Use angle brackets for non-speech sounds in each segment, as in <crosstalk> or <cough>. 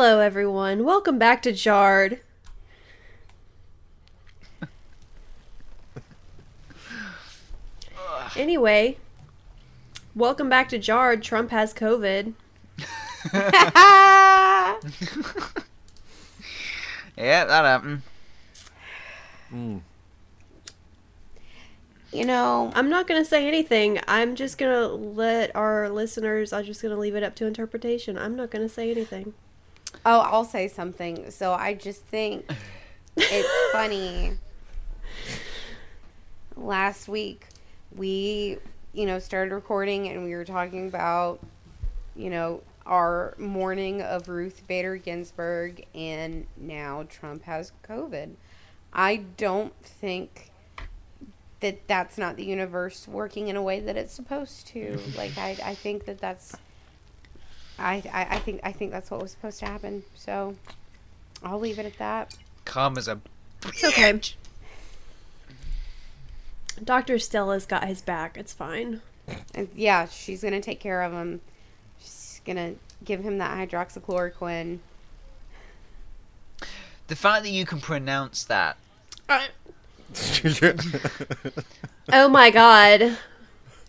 Hello, everyone. Welcome back to Jarred. anyway, welcome back to Jarred. Trump has COVID. <laughs> Yeah, that happened. Hmm. You know, I'm not going to say anything. I'm just going to let our listeners, I'm just going to leave it up to interpretation. I'm not going to say anything. Oh, I'll say something. So I just think it's <laughs> funny. Last week, we, you know, started recording and we were talking about, you know, our mourning of Ruth Bader Ginsburg, and now Trump has COVID. I don't think that that's not the universe working in a way that it's supposed to. Like, I, I think that that's. I, I, I think I think that's what was supposed to happen. So, I'll leave it at that. Karma's a. It's okay. Dr. Stella's got his back. It's fine. And yeah, she's gonna take care of him. She's gonna give him that hydroxychloroquine. The fact that you can pronounce that. Oh my god.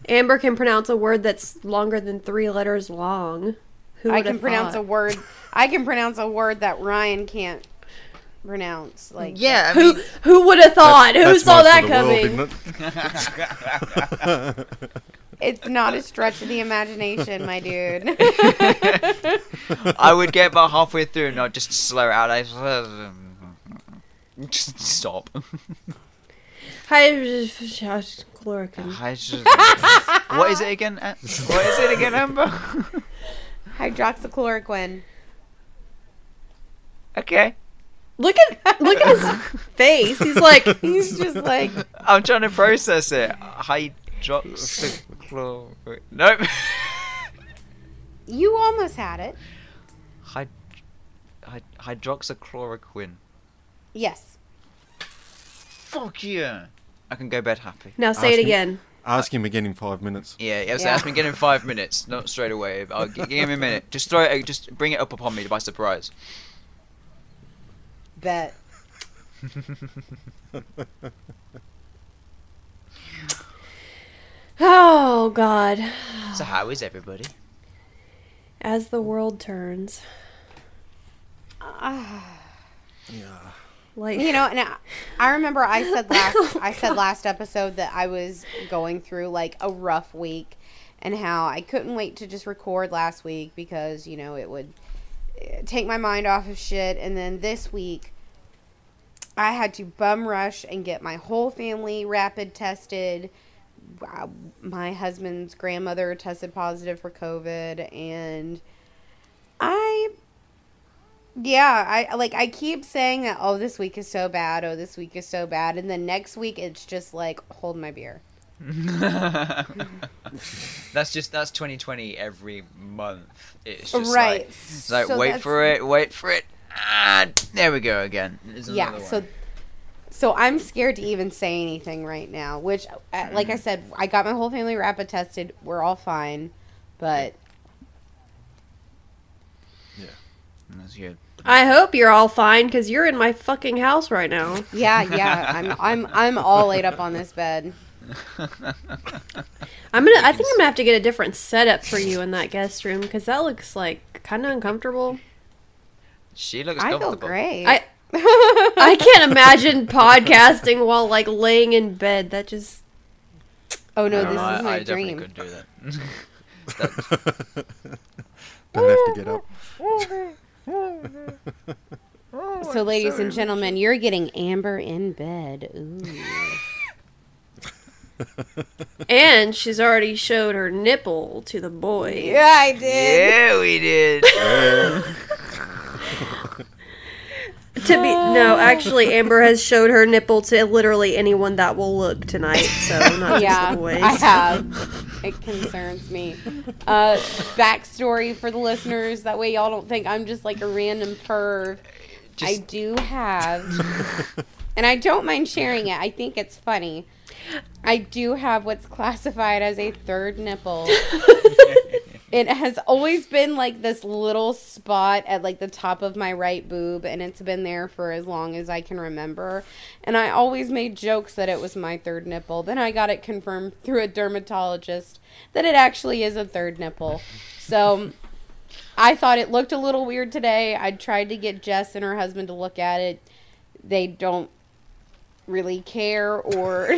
Amber can pronounce a word that's longer than three letters long. Who I can have pronounce a word. I can pronounce a word that Ryan can't pronounce. Like Yeah, I Who mean, who would have thought? who That's saw that of the world, coming? it? <laughs> it's not a stretch of the imagination, my dude. <laughs> I would get about halfway through and I'd just slow it out. I just <laughs> stop. Hydroxychloroquine. Hydrogen- what is it again? What is it again, Amber? Hydroxychloroquine. okay. Look at look at his <laughs> face. He's like He's just <laughs> like I'm trying to process it. Hydroxychloroquine. Nope. you almost had it. Hyd- hyd- hydroxychloroquine. Yes. Fuck yeah. I can go bed happy. now say it Ask him- again. Ask him again in five minutes. Yeah, yeah. So Yeah. ask him again in five minutes, not straight away. I'll give him a minute. Just throw it. Just bring it up upon me by surprise. Bet. <laughs> Oh god. So how is everybody? As the world turns. Ah. Yeah. Like You know, and I, I remember I said <laughs> last I said last episode that I was going through like a rough week and how I couldn't wait to just record last week because, you know, it would eh, take my mind off of shit and then this week I had to bum rush and get my whole family rapid tested. My husband's grandmother tested positive for COVID and I yeah, I like I keep saying that oh this week is so bad, oh this week is so bad and then next week it's just like hold my beer. <laughs> that's just that's 2020 every month. It's just right. like, it's like So wait for it, wait for it. Ah, there we go again. Yeah, so so I'm scared to even say anything right now, which uh, like I said, I got my whole family rapid tested. We're all fine. But that's good. I hope you're all fine because you're in my fucking house right now. yeah, yeah, I'm I'm I'm all laid up on this bed. <laughs> I'm gonna. I think I'm gonna have to get a different setup for you in that guest room because that looks like kind of uncomfortable. She looks I feel great. I I can't imagine podcasting while like laying in bed. That just oh no, No, this I, is my I definitely dream. couldn't do that. <laughs> <laughs> Don't have to get up. So, ladies and gentlemen, you're getting Amber in bed. Ooh. <laughs> and she's already showed her nipple to the boys. Yeah, I did. yeah, we did. <laughs> To be no, actually, Amber has showed her nipple to literally anyone that will look tonight. So not Yeah, just the boys. I have. <laughs> It concerns me. Uh, backstory for the listeners. That way, y'all don't think I'm just like a random perv. I do have, and I don't mind sharing it. I think it's funny. I do have what's classified as a third nipple. <laughs> it has always been like this little spot at like the top of my right boob and it's been there for as long as I can remember. And I always made jokes that it was my third nipple. Then I got it confirmed <laughs> through a dermatologist that it actually is a third nipple. So I thought it looked a little weird today. I tried to get Jess and her husband to look at it. They don't really care or <laughs> <laughs>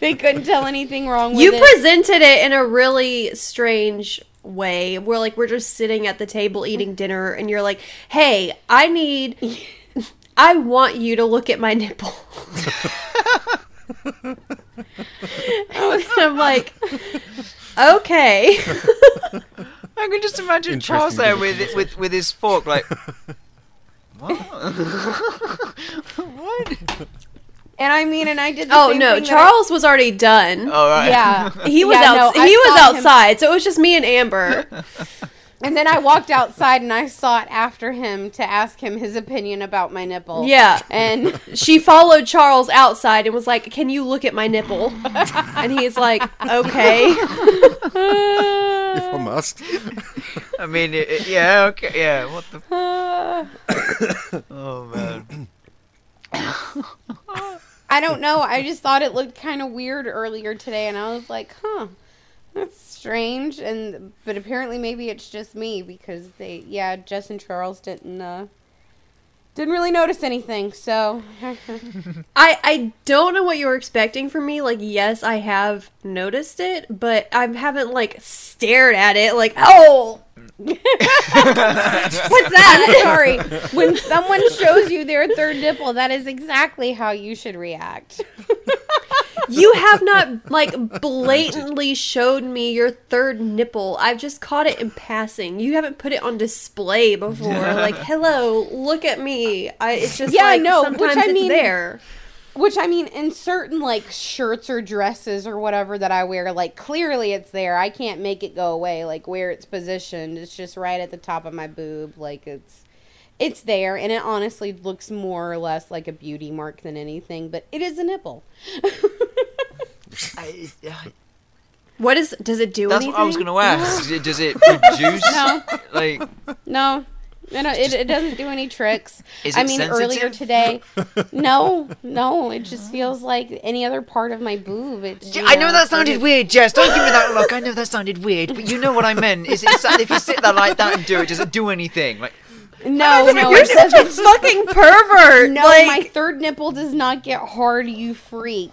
they couldn't tell anything wrong with You it. presented it in a really strange way. We're like we're just sitting at the table eating dinner and you're like, "Hey, I need I want you to look at my nipple." I'm like, "Okay." <laughs> I can just imagine Charles there with with with his fork, like. What? <laughs> what? <laughs> and I mean, and I did. The Oh same no, thing that Charles was already done. All right. Yeah. <laughs> He was Yeah, out. no, I he was saw him- outside, so it was just me and Amber. I, and then I walked outside and I sought after him to ask him his opinion about my nipple. Yeah. and <laughs> she followed Charles outside and was like, "Can you look at my nipple?" <laughs> And he's like, "Okay." if I must. I mean, it, it- yeah, okay, yeah. What the? uh, <laughs> Oh man. I don't know. I just thought it looked kind of weird earlier today, and I was like, "Huh, that's strange." And but apparently, maybe it's just me because they, yeah, Jess and Charles didn't uh, didn't really notice anything. So <laughs> I I don't know what you were expecting from me. Like, yes, I have noticed it, but I haven't like stared at it. Like, oh, <laughs> what's that? sorry. When someone shows you their third nipple, that is exactly how you should react. you have not like blatantly showed me your third nipple. I've just caught it in passing. You haven't put it on display before. Like, <laughs> hello, look at me. I. It's just Yeah, like no, which I it's mean- there. Which I mean, in certain like shirts or dresses or whatever that I wear, like clearly it's there. I can't make it go away. Like where it's positioned, it's just right at the top of my boob. Like it's it's there, and it honestly looks more or less like a beauty mark than anything. But it is a nipple. I, yeah, What is? Does it do that's anything? what I was gonna ask. <laughs> Does it, does <laughs> it produce? No. Like, No. No, no, it, it doesn't do any tricks. Is I mean, sensitive? earlier today, <laughs> no, no, it just feels like any other part of my boob. It's, you I know that sounded weird, Jess. Don't give me that look. I know that sounded weird, but you know what I meant. Is it if you sit there like that and do it, does it do anything? Like, No, no, You're such a fucking pervert. No, like, my third nipple does not get hard, you freak.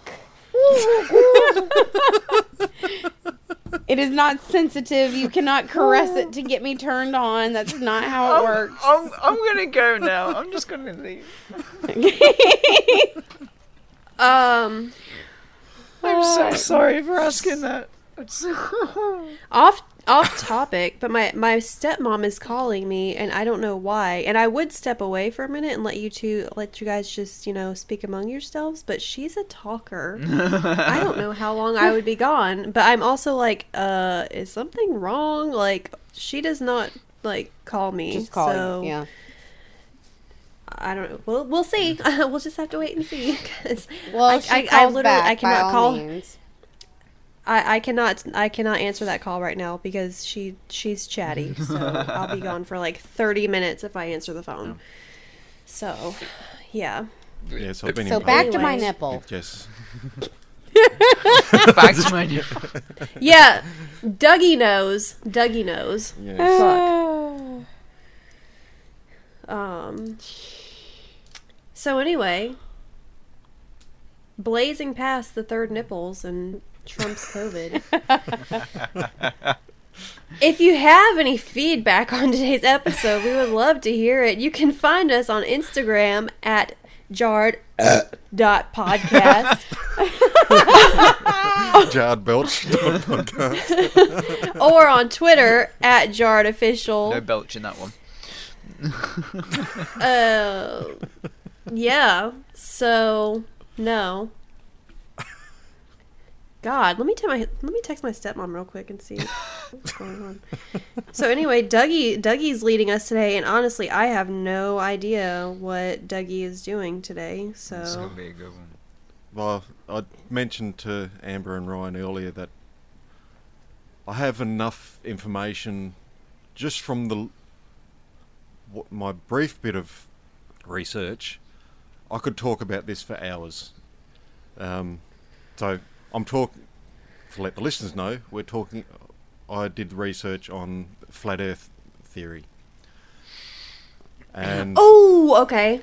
<laughs> it is not sensitive. You cannot caress it to get me turned on. That's not how it works. I'm, I'm gonna go now. I'm just gonna leave. <laughs> um, I'm so sorry for asking that. It's- <laughs> off off topic, but my my stepmom is calling me, and I don't know why. And I would step away for a minute and let you two, let you guys just you know speak among yourselves. But she's a talker. I don't know how long I would be gone, but I'm also like, uh, is something wrong? Like she does not like call me. Just call so you. Yeah. I don't know. We'll we'll see. <laughs> we'll just have to wait and see. 'cause Well, I, I, I literally back, I cannot all call. means. I, I cannot I cannot answer that call right now because she she's chatty. <laughs> So I'll be gone for like thirty minutes if I answer the phone. So yeah. Yeah, so I've So back to my nipple. Yes. <laughs> Back to my <laughs> Yeah. Dougie knows. Dougie knows. Yes. Um So anyway, blazing past the third nipples and Trump's COVID. <laughs> If you have any feedback on today's episode, we would love to hear it. You can find us on Instagram at jarred dot podcast <laughs> Jard Belch podcast. <laughs> or on Twitter at jarred official. No belch in that one. Uh, yeah. So no. God, let me tell my let me text my stepmom real quick and see what's going on. So anyway, Dougie Dougie's leading us today, and honestly, I have no idea what Dougie is doing today. It's So gonna be a good one. Well, I mentioned to Amber and Ryan earlier that I have enough information just from the what, my brief bit of research. I could talk about this for hours. Um, so I'm talking to let the listeners know. We're talking. I did research on flat Earth theory, and <clears throat> Oh, okay.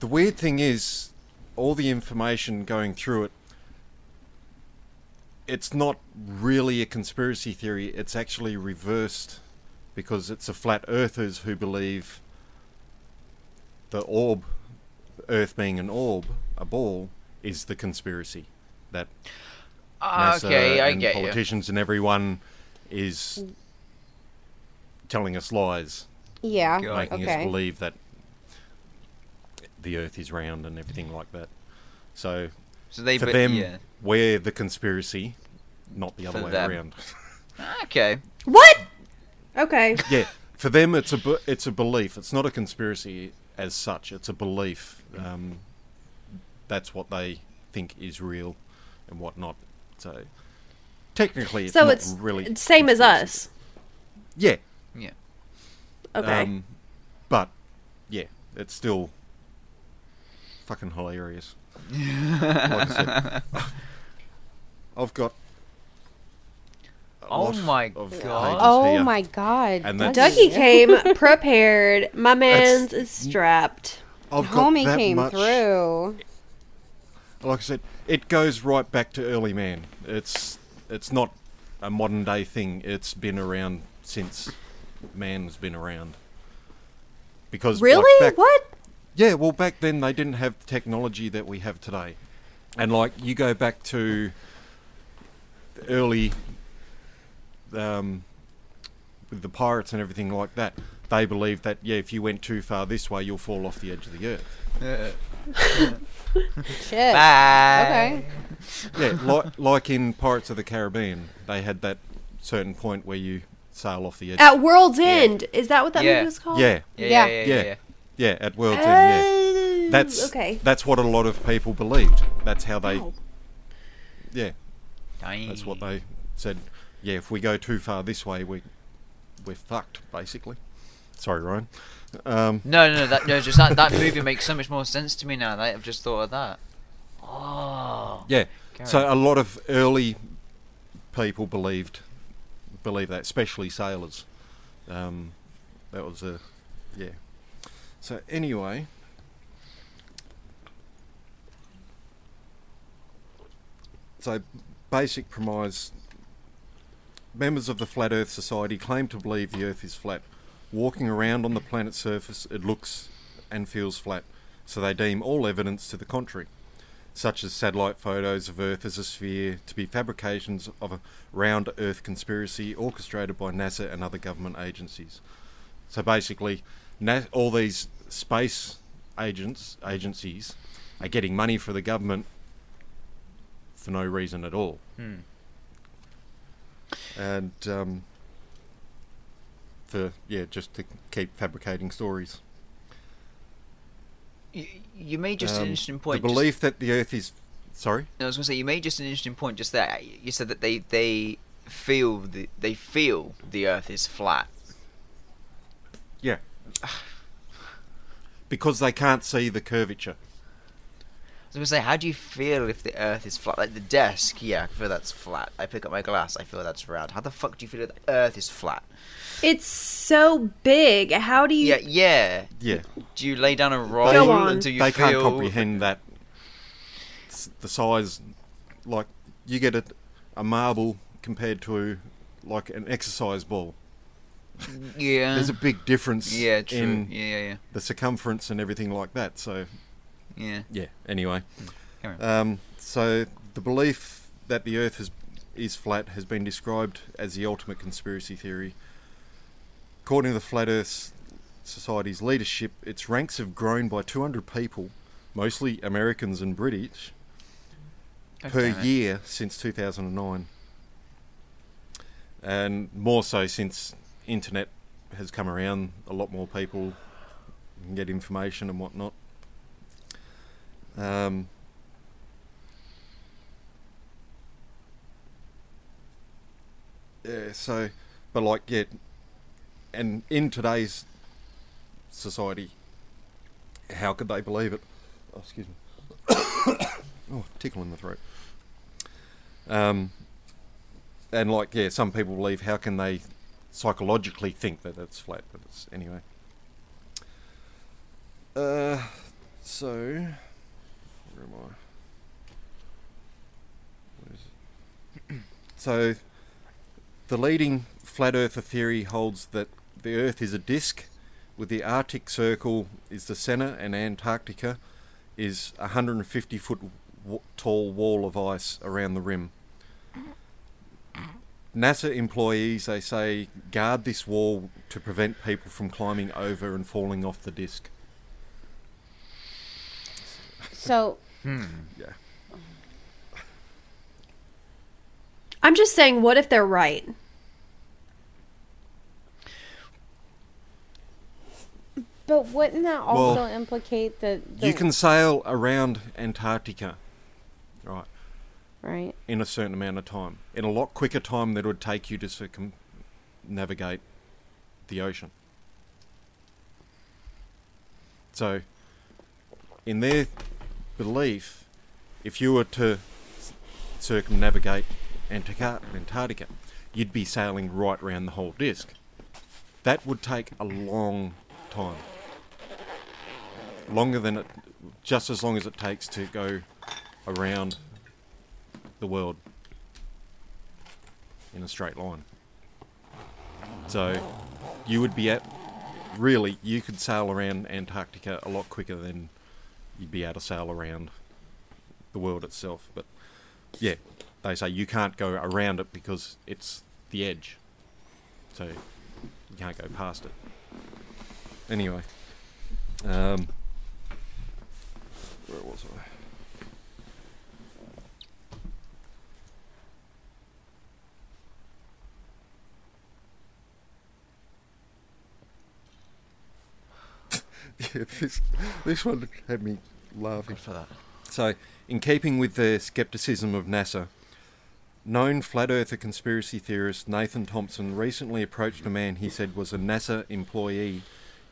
the weird thing is, all the information going through it, it's not really a conspiracy theory. It's actually reversed because it's the flat earthers who believe the orb, Earth being an orb, a ball, is the conspiracy. That NASA okay, I and get you. politicians and everyone is telling us lies Yeah. Go on. making us believe that the Earth is round and everything like that. So So they for be- them, yeah. we're the conspiracy, not the other For way them. around. <laughs> Okay. What? Okay. <laughs> yeah, for them, it's a be- it's a belief. It's not a conspiracy as such. It's a belief. Um, that's what they think is real and whatnot. So technically, it's so not it's really same as us. Yeah. Yeah. Okay. Um, but yeah, it's still fucking hilarious. like I said, <laughs> I've got. Oh lot my of pages God. Oh here. my god. And Dougie. Dougie came <laughs> prepared. My man's is strapped. I've got Homie that came much, through. Like I said, it goes right back to early man. It's it's not a modern day thing. It's been around since man's been around. Because like, Really? back- what? Yeah, well, back then they didn't have the technology that we have today. And, like, you go back to the early, um, with the pirates and everything like that, they believed that, yeah, if you went too far this way, you'll fall off the edge of the earth. <laughs> Shit. Bye. Okay. Yeah, like, like in Pirates of the Caribbean, they had that certain point where you sail off the edge. At World's End. Is that what that Yeah. movie was called? Yeah, Yeah, Yeah. yeah, yeah, Yeah. yeah. yeah, at World's End, yeah. Oh, That's okay. That's what a lot of people believed. That's how they, Wow. yeah, Dang. That's what they said. Yeah, if we go too far this way, we we're fucked, basically. Sorry, Ryan. Um, No, no, no, that, no, just that, that movie makes so much more sense to me now that I've just thought of that. Oh. yeah. Carry So a lot of early people believed believe that, especially sailors. Um, that was a yeah. So anyway. So, basic premise members of the Flat Earth Society claim to believe the Earth is flat. Walking around on the planet's surface, it looks and feels flat, so they deem all evidence to the contrary, such as satellite photos of Earth as a sphere, to be fabrications of a round Earth conspiracy orchestrated by NASA and other government agencies. So basically, all these space agents agencies are getting money for the government for no reason at all Hmm. and um, for yeah, just to keep fabricating stories. You, you made just an Um, interesting point. The just- belief that the Earth is sorry. I was going to say you made just an interesting point just there. You said that they they feel the they feel the Earth is flat. Yeah. <sighs> because they can't see the curvature. I was going to say, how do you feel if the Earth is flat? Like the desk, yeah, I feel that's flat. I pick up my glass, I feel that's round. How the fuck do you feel if the Earth is flat? It's so big. How do you? Yeah, yeah. Yeah. Do you lay down a roll Go on. until you they feel? can't comprehend that s- the size like you get a, a marble compared to like an exercise ball. Yeah. There's a big difference yeah, true. in Yeah, yeah, the circumference and everything like that. So yeah. yeah. Anyway, um, so the belief that the Earth is is flat has been described as the ultimate conspiracy theory. According to the Flat Earth Society's leadership, its ranks have grown by 200 people, mostly Americans and British, God per year since 2009, and more so since internet has come around. A lot more people can get information and whatnot. Um, Yeah, so, but like, yeah, and in today's society, how could they believe it? Oh, excuse me. <coughs> oh, tickle in the throat. Um, and like, yeah, some people believe. How can they psychologically think that it's flat? But it's anyway. Uh, so where? Where is it? so, the leading flat earther theory holds that the Earth is a disk, with the Arctic Circle is the centre, and Antarctica is a 150 foot w- tall wall of ice around the rim. NASA employees, they say, guard this wall to prevent people from climbing over and falling off the disk. So Hmm. Yeah. I'm just saying, what if they're right? But wouldn't that also Well, implicate that the, You can sail around Antarctica, right, right? in a certain amount of time. In a lot quicker time than it would take you to circumnavigate the ocean. So, in their belief, if you were to circumnavigate Antarctica, you'd be sailing right around the whole disk. That would take a long time. Longer than it, just as long as it takes to go around the world in a straight line. So, you would be at really you could sail around Antarctica a lot quicker than you'd be able to sail around the world itself. But yeah, they say you can't go around it because it's the edge, so you can't go past it. Anyway, um, where was I? <laughs> yeah, this this one had me laughing. Good for that. So, in keeping with the skepticism of NASA, known flat earther conspiracy theorist Nathan Thompson recently approached a man he said was a NASA employee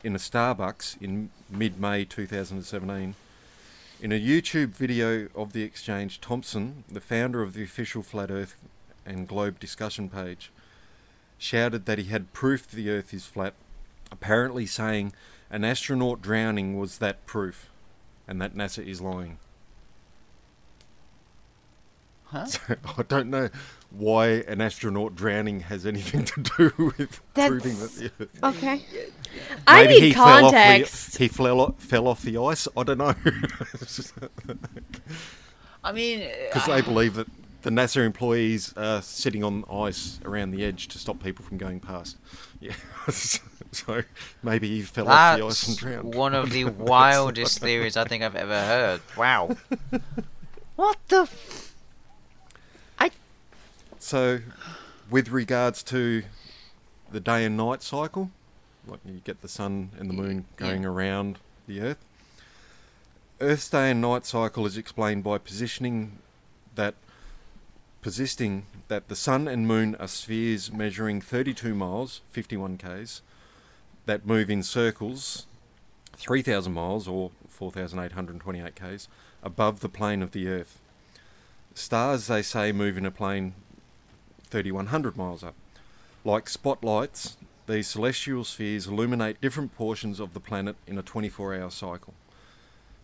in a Starbucks in mid May 2017. In a YouTube video of the exchange, Thompson, the founder of the official Flat Earth and Globe discussion page, shouted that he had proof the Earth is flat, apparently saying an astronaut drowning was that proof, and that NASA is lying. Huh? <laughs> So I don't know why an astronaut drowning has anything to do <laughs> with proving that That's- Earth. <laughs> Okay. I need he fell off the- context. he fell off, fell off the ice. I don't know I mean, because uh, they believe that the NASA employees are sitting on ice around the edge to stop people from going past. Yeah, <laughs> so maybe he fell off the ice and that's drowned. one of <laughs> the wildest theories I think I've ever heard. Wow. <laughs> what the? F- So, with regards to the day and night cycle, like you get the sun and the moon Yeah. going around the Earth, Earth's day and night cycle is explained by positioning that persisting that the sun and moon are spheres measuring 32 miles, 51 k's, that move in circles 3,000 miles or 4,828 k's above the plane of the Earth. Stars, they say, move in a plane 3,100 miles up. Like spotlights, these celestial spheres illuminate different portions of the planet in a 24 hour cycle.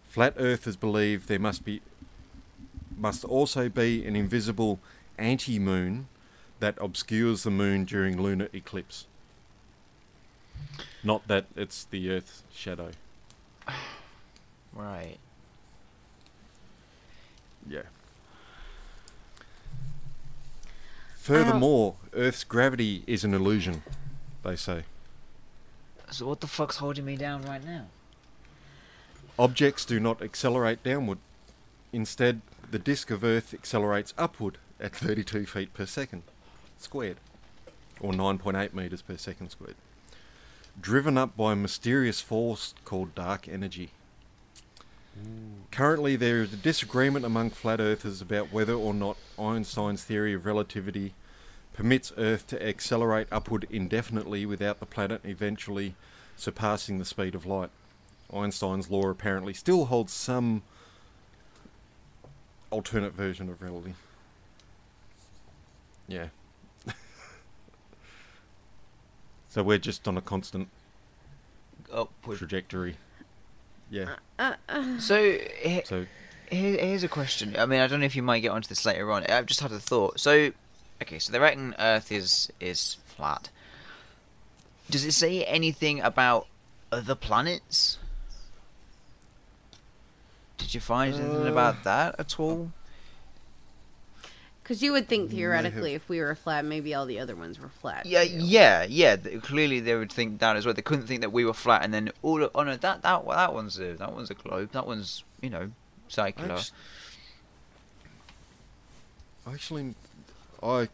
Flat earthers believe there must be must also be an invisible anti-moon that obscures the moon during lunar eclipse. Not that it's the Earth's shadow. <sighs> right. Yeah. Furthermore, um, Earth's gravity is an illusion, they say. So what the fuck's holding me down right now? Objects do not accelerate downward. Instead, the disk of Earth accelerates upward at 32 feet per second squared, or 9.8 meters per second squared, driven up by a mysterious force called dark energy. Currently, there is a disagreement among flat earthers about whether or not Einstein's theory of relativity permits Earth to accelerate upward indefinitely without the planet eventually surpassing the speed of light. Einstein's law apparently still holds some alternate version of reality. Yeah. So we're just on a constant oh, Upward. trajectory. Yeah. Uh, uh, uh. So, he- So here, here's a question. I mean, I don't know if you might get onto this later on. I've just had a thought. So, okay, so they reckon Earth is is flat. Does it say anything about other planets? Did you find anything Uh, about that at all? Because you would think theoretically, have- if we were flat, maybe all the other ones were flat. Yeah, too. yeah, yeah. th- Clearly, they would think that as well. They couldn't think that we were flat, and then oh, all. Oh no, that that that one's a that one's a globe. That one's you know circular. Actu- Actually, I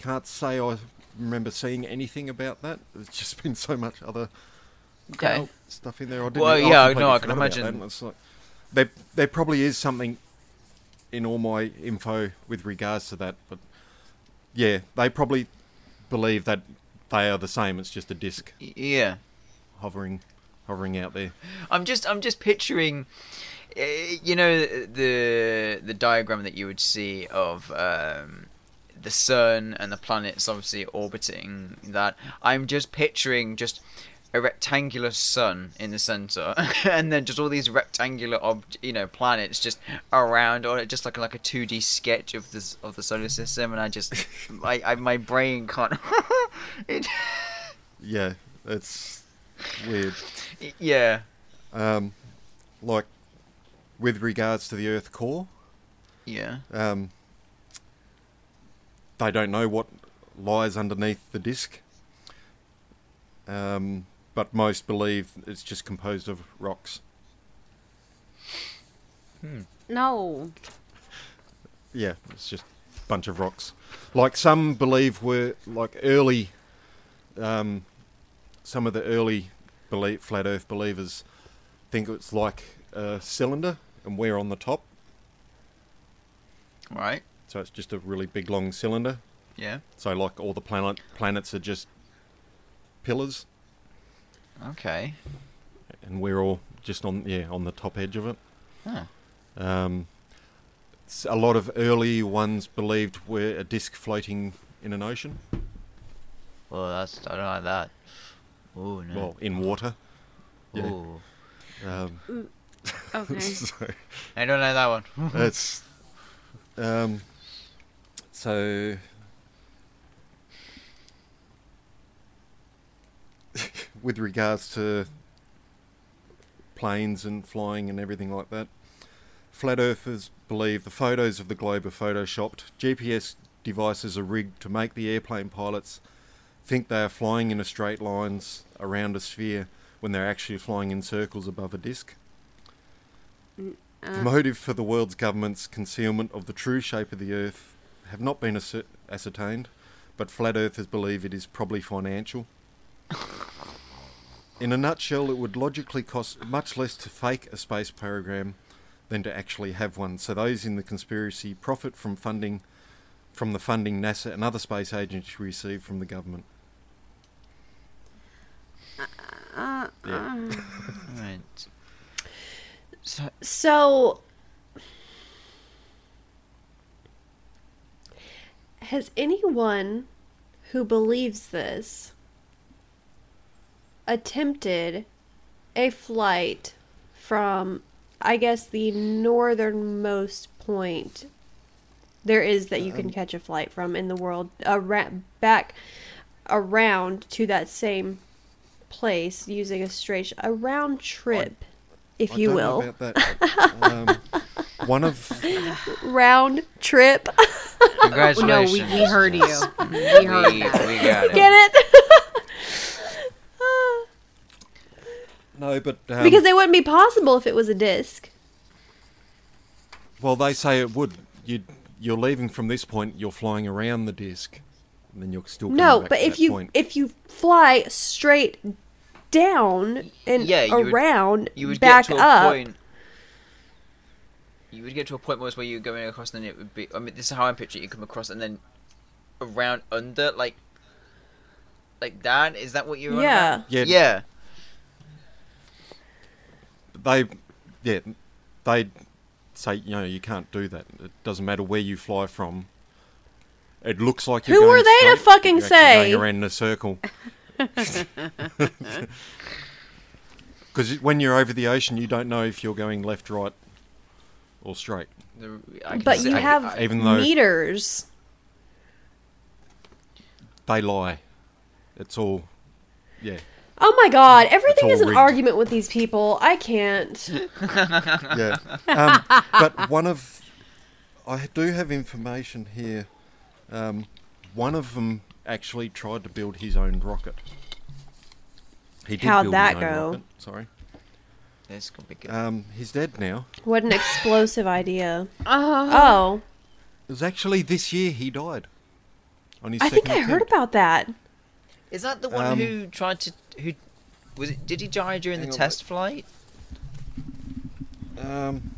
can't say I remember seeing anything about that. There's just been so much other Okay. stuff in there. I didn't, Well, I yeah, completely no, I can forgot that, imagine- it's like- there, there probably is something in all my info with regards to that, but yeah, they probably believe that they are the same. It's just a disc Yeah. hovering, hovering out there. I'm just I'm just picturing, uh, you know, the the diagram that you would see of um, the sun and the planets obviously orbiting that. I'm just picturing just a rectangular sun in the center, <laughs> and then just all these rectangular ob- you know planets just around on it, just like like a 2D sketch of this of the solar system. And I just, <laughs> I, I my brain can't. <laughs> it, Yeah, it's weird. yeah. Um, like with regards to the Earth core, Yeah. um, they don't know what lies underneath the disk. Um, but most believe it's just composed of rocks. No. Yeah, it's just a bunch of rocks. Like some believe were like early, um, some of the early belie- flat Earth believers think it's like a cylinder and we're on the top. Right. So it's just a really big long cylinder. Yeah. So like all the planet planets are just pillars, Okay. and we're all just on yeah on the top edge of it. Huh. Um, s- a lot of early ones believed we're a disk floating in an ocean, Well, that's I don't like that. Oh no. well in water. yeah. Ooh. Um, <laughs> Okay. so I don't like that one. <laughs> it's um, so with regards to planes and flying and everything like that, flat earthers believe the photos of the globe are photoshopped. GPS devices are rigged to make the airplane pilots think they are flying in a straight lines around a sphere when they're actually flying in circles above a disk. The Uh, motive for the world's government's concealment of the true shape of the Earth have not been ascertained, but flat earthers believe it is probably financial. <laughs> In a nutshell, it would logically cost much less to fake a space program than to actually have one. So those in the conspiracy profit from funding from the funding NASA and other space agencies receive from the government. uh, Yeah. uh, <laughs> right. So So, has anyone who believes this attempted a flight from, I guess, the northernmost point there is that you can catch a flight from in the world, around, back around to that same place using a straight, a round trip, if I you will. that. um, one of <laughs> round trip. no, we, we heard you. We heard We, that. we got it. Get it? No, but um, because it wouldn't be possible if it was a disc. Well, they say it would. You you're leaving from this point. You're flying around the disc, and then you're still coming No, back but to if that you point. if you fly straight down and Yeah, you would- around You would back get to a up, point. You would get to a point where where you're going across, and then it would be. I mean, this is how I'm picturing. it. You come across, and then around under like like that. Is that what you're? Yeah. about? Yeah. Yeah. They, yeah, they say you know you can't do that. It doesn't matter where you fly from. It looks like you're Who going were they to straight, fucking you're say? Going around in a circle. <laughs> Because when you're over the ocean, you don't know if you're going left, right, or straight. The- I can But see- you have I- Even though- meters. They lie. It's all, yeah, Oh my god, everything is an rigged. argument with these people. I can't. <laughs> yeah. Um, but one of, I do have information here. Um, one of them actually tried to build his own rocket. He did How'd build that his own go? rocket, Sorry. This could be good. Um, he's dead now. What an explosive idea. Oh. Oh, It was actually this year he died. On his I think second I heard about that. Is that the one um, who tried to who was it? Did he die during the on, test flight? Um,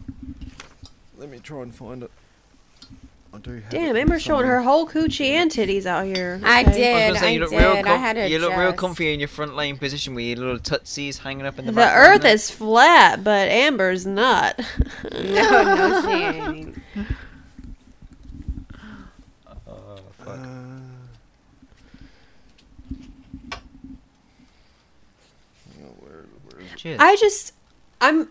let me try and find it. I do. Have Damn, it Amber's showing her whole coochie and titties out here. I Okay. did. I was say, you I look real did. I had to You look real comfy in your front lane position with your little tootsies hanging up in the The back. Earth is flat, but Amber's not. <laughs> No, no, she ain't. <laughs> Uh, hang on, where- where is it? Cheers. I just, I'm,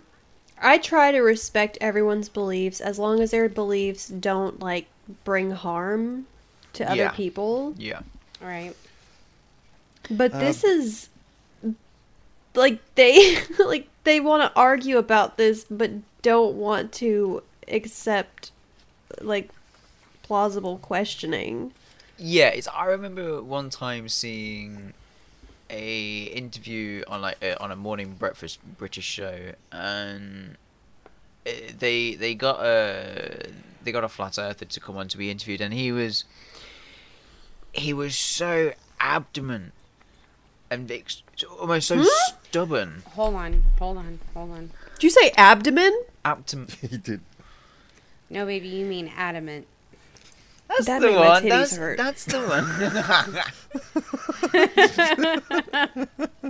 I try to respect everyone's beliefs as long as their beliefs don't like bring harm to other Yeah. people. yeah. Right. But Um, this is like they <laughs> like they want to argue about this but don't want to accept like plausible questioning. Yeah, it's. I remember one time seeing a interview on like uh, on a morning breakfast British show, and uh, they they got a they got a flat earther to come on to be interviewed, and he was he was so abdomen and ex- almost so stubborn. Hold on. Hold on. Hold on. Did you say abdomen? Abdomen. <laughs> he did. No, baby, you mean adamant. That's That the one. That's, hurt. that's the one. <laughs>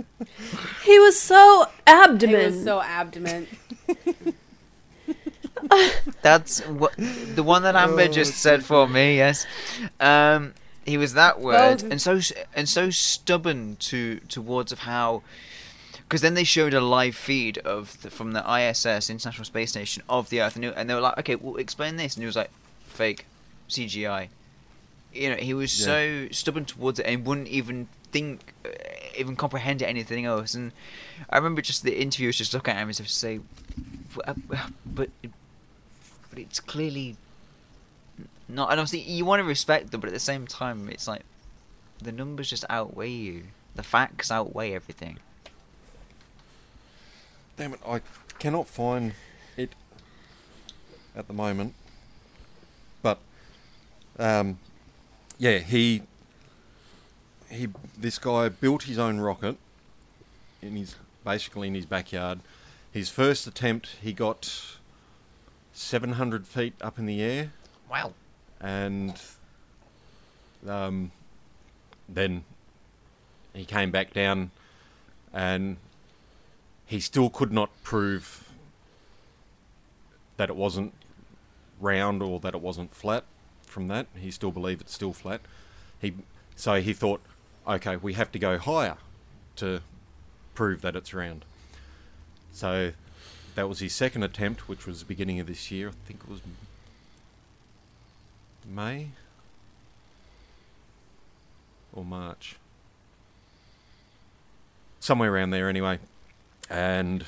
He was so abdomen. He was so abdomen. <laughs> That's what the one that Amber just said for me. Yes, um, he was that word, Those- and so and so stubborn to towards of how. Because then they showed a live feed of the, from the ISS International Space Station of the Earth, and, they- and they were like, "Okay, well, explain this," and he was like, "Fake, CGI." You know, he was Yeah. so stubborn towards it and wouldn't even think, uh, even comprehend anything else. And I remember just the interviewers just looking at him as if to say, uh, "But, but it's clearly not." And obviously, you want to respect them, but at the same time, it's like the numbers just outweigh you. The facts outweigh everything. Damn it! I cannot find it at the moment. Um, yeah, he he this guy built his own rocket in his basically in his backyard. His first attempt, he got seven hundred feet up in the air, Wow. and um, then he came back down, and he still could not prove that it wasn't round or that it wasn't flat. From that, he still believed it's still flat. He so he thought, okay, we have to go higher to prove that it's round. So that was his second attempt, which was the beginning of this year. I think it was May or March. Somewhere around there, anyway. And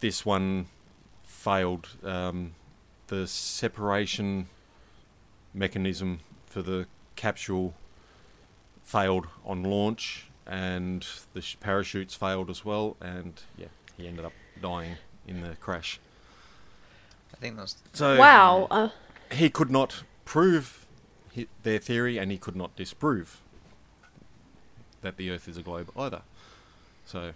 this one failed. Um, the separation mechanism for the capsule failed on launch, and the sh- parachutes failed as well. And yeah, he ended up dying in the crash. I think that's So wow. Uh, he could not prove hi- their theory, and he could not disprove that the Earth is a globe either. So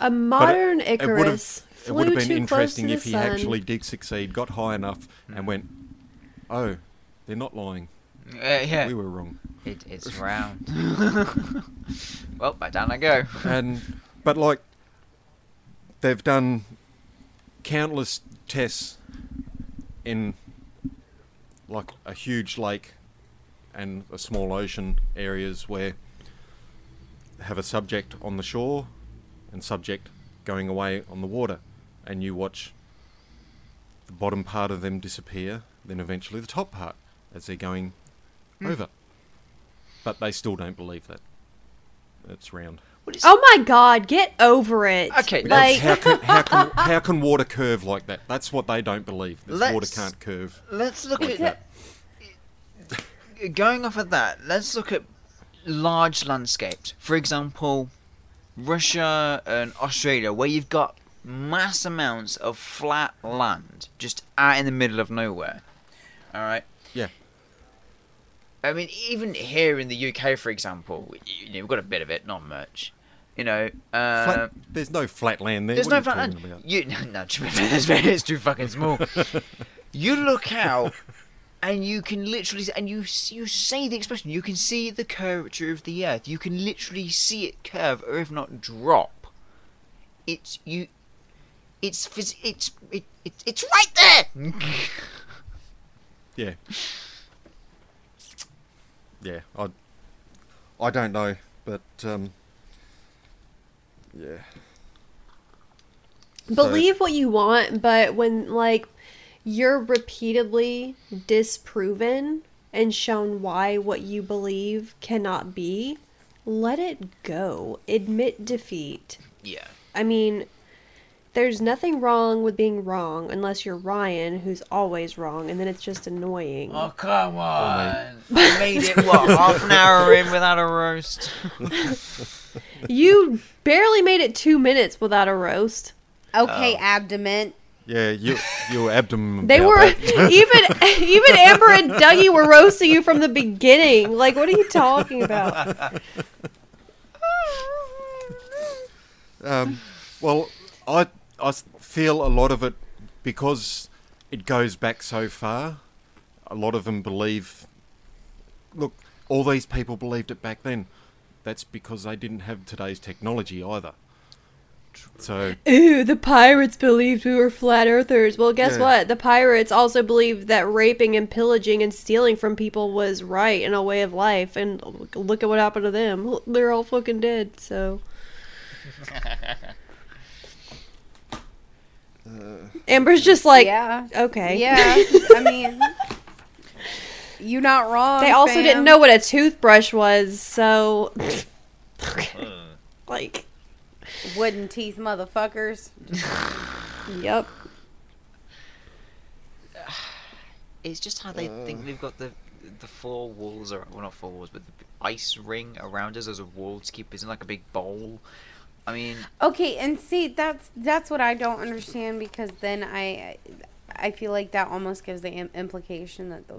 a modern it Icarus it flew would have been too interesting close if to he the sun. actually did succeed, got high enough, and went, "Oh, They're not lying. Uh, yeah, We were wrong. it, it's round. <laughs> well, back down I go. and but like they've done countless tests in like a huge lake and a small ocean areas where they have a subject on the shore and subject going away on the water and you watch the bottom part of them disappear then eventually the top part as they're going hmm. over but they still don't believe that it's round What is- Oh my god, get over it. Okay, like how can, how can <laughs> how can water curve like that? That's what they don't believe. That water can't curve. Let's look like at that. <laughs> going off of that. Let's look at large landscapes. For example, Russia and Australia, where you've got mass amounts of flat land just out in the middle of nowhere. All right. Yeah. I mean, even here in the UK, for example, you know, we've got a bit of it, not much. You know, uh, Flat, there's no flat land there. there's What no flat land. You no, fair, it's, too fucking small. <laughs> you look out, and you can literally, and you you say the expression. You can see the curvature of the earth. You can literally see it curve, or if not drop. It's you. It's it's it, it it's right there. <laughs> Yeah. Yeah. I I don't know, but um, yeah. believe what you want, but when like you're repeatedly disproven and shown why what you believe cannot be, let it go. Admit defeat. yeah. I mean, there's nothing wrong with being wrong unless you're Ryan, who's always wrong, and then it's just annoying. Oh come on! I made it what <laughs> half an hour in without a roast. <laughs> You barely made it two minutes without a roast. Okay, Oh. abdomen. Yeah, you your abdomen. <laughs> They were even even Amber and Dougie were roasting you from the beginning. Like, what are you talking about? Um, well, I I s- feel a lot of it because it goes back so far. A lot of them believe. Look, all these people believed it back then. That's because they didn't have today's technology either. So Ooh, the pirates believed we were flat earthers. Well, guess Yeah. what? The pirates also believed that raping and pillaging and stealing from people was right and a way of life. And look at what happened to them. They're all fucking dead. So. <laughs> Amber's just like, yeah. okay. Yeah. <laughs> I mean, you're not wrong. They also fam. didn't know what a toothbrush was, so. <laughs> like, wooden teeth, motherfuckers. <sighs> yep. It's just how they uh. think they've got the the four walls, or well, not four walls, but the ice ring around us as a wall to keep us in like a big bowl. I mean, Okay, and see that's that's what I don't understand because then I I feel like that almost gives the implication that the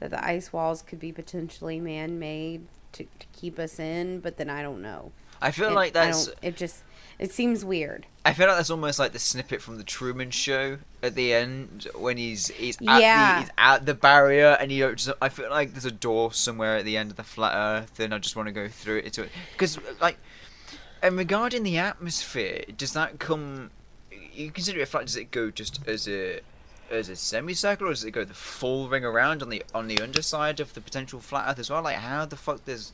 that the ice walls could be potentially man-made to, to keep us in, but then I don't know. I feel It- like that's it just it seems weird. I feel like that's almost like the snippet from the Truman Show at the end when he's he's at Yeah. the he's at the barrier and you don't just I feel like there's a door somewhere at the end of the flat Earth and I just want to go through it because like and regarding the atmosphere, does that come? You consider it flat? Does it go just as a as a semicircle, or does it go the full ring around on the on the underside of the potential flat Earth as well? Like how the fuck does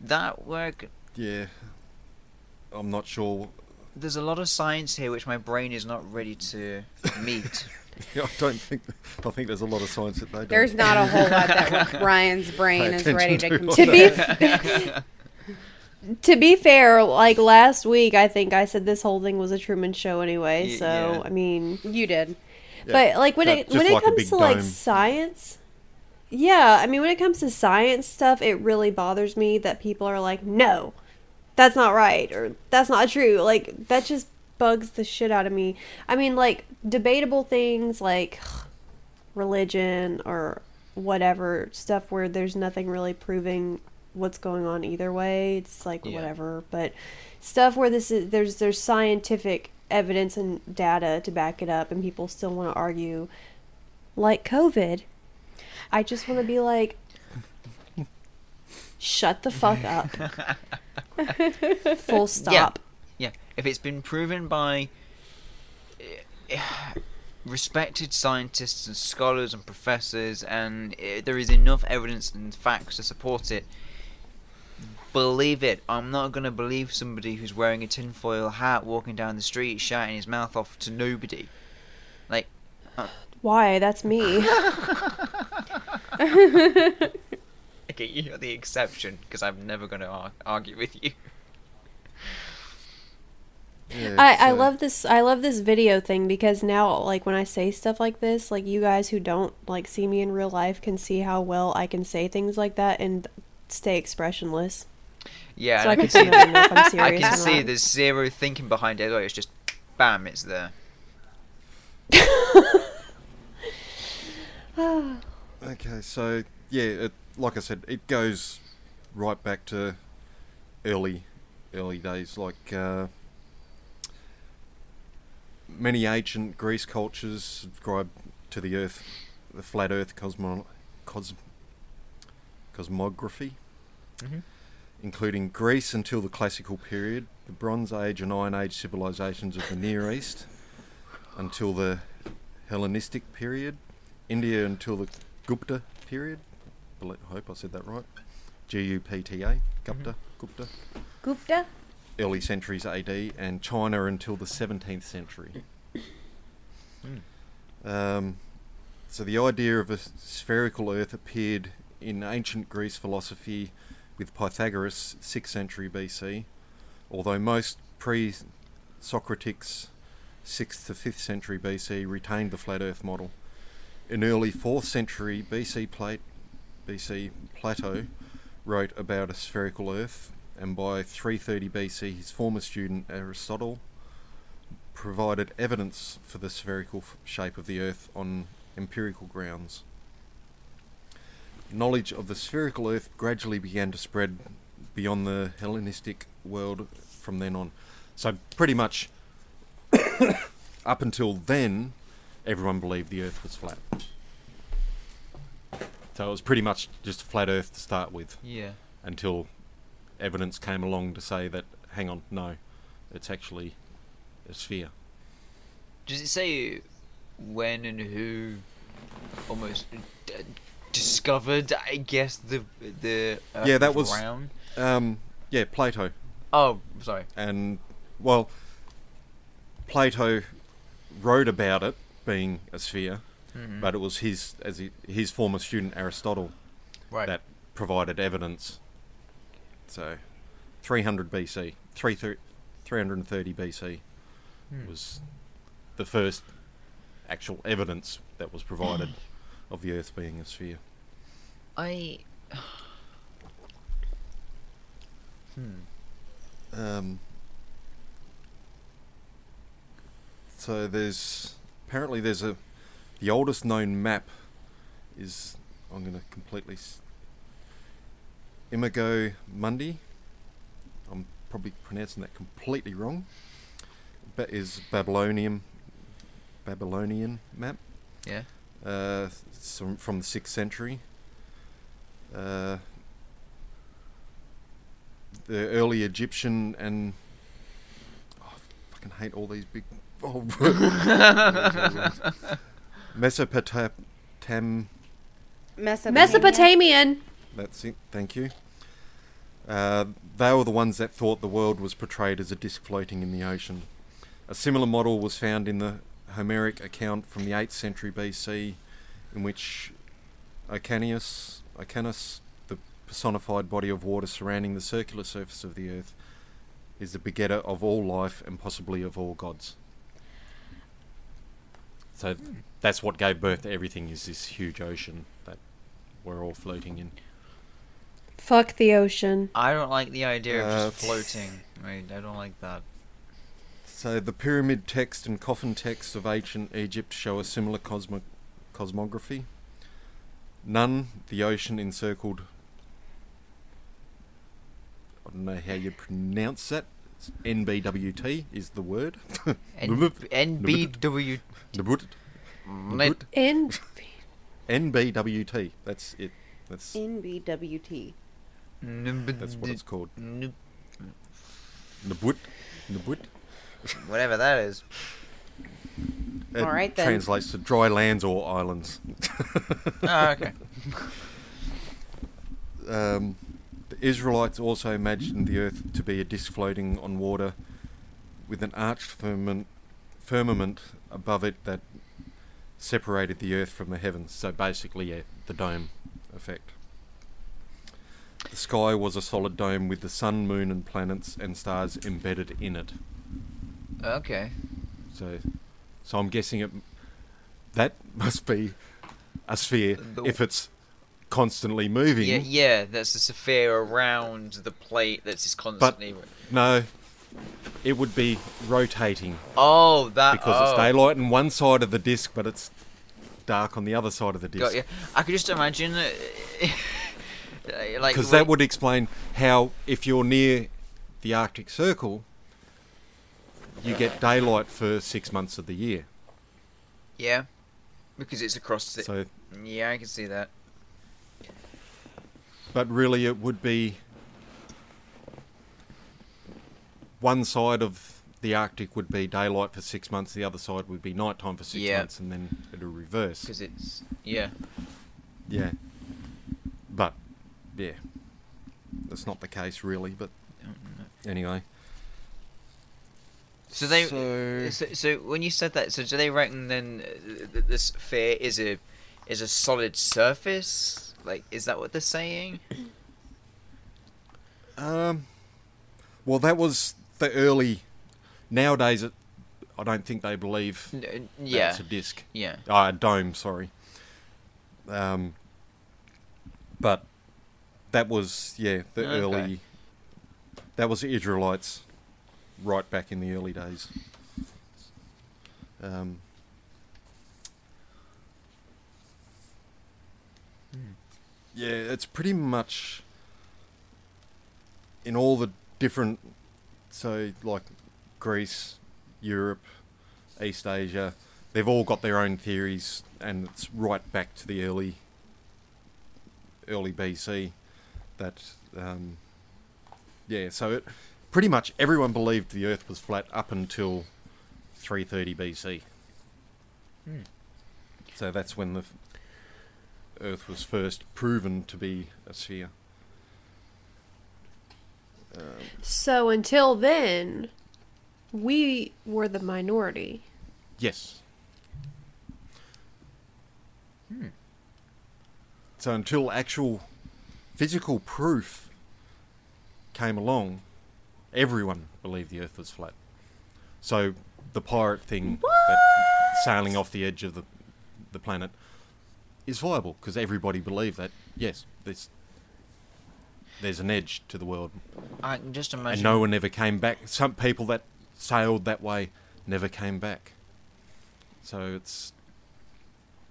that work? yeah, I'm not sure. There's a lot of science here which my brain is not ready to meet. <laughs> I don't think. I think there's a lot of science that they don't. There's not a whole lot that <laughs> Ryan's brain is ready to attention to. To be <laughs> to be fair, like last week, I think I said this whole thing was a Truman Show anyway. Y- So yeah. I mean, you did. Yeah, but like when that- it when it like a comes big to like science, yeah, I mean when it comes to science stuff, it really bothers me that people are like, no, that's not right or that's not true. Like that just bugs the shit out of me. I mean, like debatable things like <sighs> religion or whatever stuff where there's nothing really proving what's going on either way. It's like Yeah. whatever, but stuff where this is there's there's scientific evidence and data to back it up and people still want to argue like COVID. I just want to be like, shut the fuck <laughs> up. Full stop. Yeah, if it's been proven by eh, respected scientists and scholars and professors, and eh, there is enough evidence and facts to support it, believe it. I'm not gonna believe somebody who's wearing a tinfoil hat walking down the street shouting his mouth off to nobody. Like, uh. Why? That's me. <laughs> okay, you're the exception because I'm never gonna ar- argue with you. Yeah, I, I love this I love this video thing because now like when I say stuff like this, like you guys who don't like see me in real life can see how well I can say things like that and stay expressionless. Yeah, so I and can see see the- I'm <laughs> I serious can see not. there's zero thinking behind it. It's just, bam, it's there. <laughs> Okay, so yeah, it, like I said, it goes right back to early, early days. Like uh, many ancient Greece cultures subscribe to the Earth, the flat Earth cosmo, cos, cosmography, Mhm. Including Greece until the Classical period, the Bronze Age and Iron Age civilizations of the Near East, until the Hellenistic period, India until the Gupta period. I hope I said that right. G U P T A, Gupta, Gupta. Gupta? Early centuries AD, and China until the 17th century. Um, so the idea of a spherical Earth appeared in ancient Greece philosophy with Pythagoras, 6th century BC, although most pre-Socratics, 6th to 5th century BC, retained the flat Earth model. In early 4th century BC, Plate, BC Plato wrote about a spherical Earth, and by 330 BC, his former student Aristotle provided evidence for the spherical shape of the Earth on empirical grounds. Knowledge of the spherical Earth gradually began to spread beyond the Hellenistic world from then on. So, pretty much <coughs> up until then, everyone believed the Earth was flat. So, it was pretty much just a flat Earth to start with Yeah. until evidence came along to say that, hang on, no, it's actually a sphere. Does it say when and who almost discovered? I guess the the Earth Yeah, that was- round. Um, yeah, Plato. Oh, sorry. And, well, Plato wrote about it being a sphere, Mhm. but it was his, as he, his former student Aristotle right. that provided evidence. So, 300 BC, three 330 BC Hmm. was the first actual evidence that was provided <clears throat> of the Earth being a sphere. I. hmm. Um, so there's apparently there's a the oldest known map is I'm going to completely s- Imago Mundi. I'm probably pronouncing that completely wrong. But is Babylonian Babylonian map. Yeah. Uh, some from the sixth century. Uh, the early Egyptian and oh, I fucking hate all these big <laughs> oh, <laughs> Mesopotam. Mesopotamian. That's it. Thank you. Uh, they were the ones that thought the world was portrayed as a disk floating in the ocean. A similar model was found in the Homeric account from the 8th century BC, in which Ocanius, Ocanus, the personified body of water surrounding the circular surface of the earth, is the begetter of all life and possibly of all gods. So that's what gave birth to everything is this huge ocean that we're all floating in. Fuck the ocean. I don't like the idea of Uh, just floating. Right. I don't like that. So the pyramid text and coffin text of ancient Egypt show a similar cosmo- cosmography. None, the ocean encircled. I don't know how you pronounce that. It's NBWT is the word. N- NBW. Nubut. Let- In NBWT. That's it. That's NBWT. that's what it's called. Nub- Nubut. Nubut. Whatever that is. It All right, then. Translates to dry lands or islands. Oh, <laughs> okay. um, the Israelites also imagined the earth to be a disk floating on water with an arched firmament, firmament above it that separated the earth from the heavens. So basically, yeah, the dome effect. The sky was a solid dome with the sun, moon, and planets and stars embedded in it. Okay. So, so I'm guessing it that must be a sphere The- if it's constantly moving. Yeah, yeah. That's a sphere around the plate that's just constantly. But No, it would be rotating oh, that. because oh. it's daylight on one side of the disc, but it's dark on the other side of the Got disc. I could just imagine. <laughs> like Because that would explain how, if you're near the Arctic Circle, you get daylight for six months of the year. Yeah. Because it's across the. So, Yeah, I can see that. but really, it would be one side of the Arctic would be daylight for six months, the other side would be nighttime for six Yeah. months, and then it'll reverse. Because it's. Yeah. Yeah. But, yeah. That's not the case, really, but anyway. So they. So- So, so when you said that, so do they reckon then uh, that the sphere is a is a solid surface? Like, is that what they're saying? <coughs> Um, well, that was the early. Nowadays, it, I don't think they believe N- yeah. it's a disc. Yeah. Ah, a dome, sorry. Um, but that was, yeah, the Okay. early. That was the Israelites right back in the early days. Um, yeah, it's pretty much in all the different, so like Greece, Europe, East Asia, they've all got their own theories, and it's right back to the early, early BC. That, um, yeah, so it pretty much everyone believed the Earth was flat up until 330 BC. Hmm. So that's when the Earth was first proven to be a sphere. Um, So until then, we were the minority. Yes. Hmm. So until actual physical proof came along, everyone believed the Earth was flat. So the pirate thing, that sailing off the edge of the the planet, is viable because everybody believed that. Yes, there's there's an edge to the world, I can just and no one ever came back. Some people that sailed that way never came back. So it's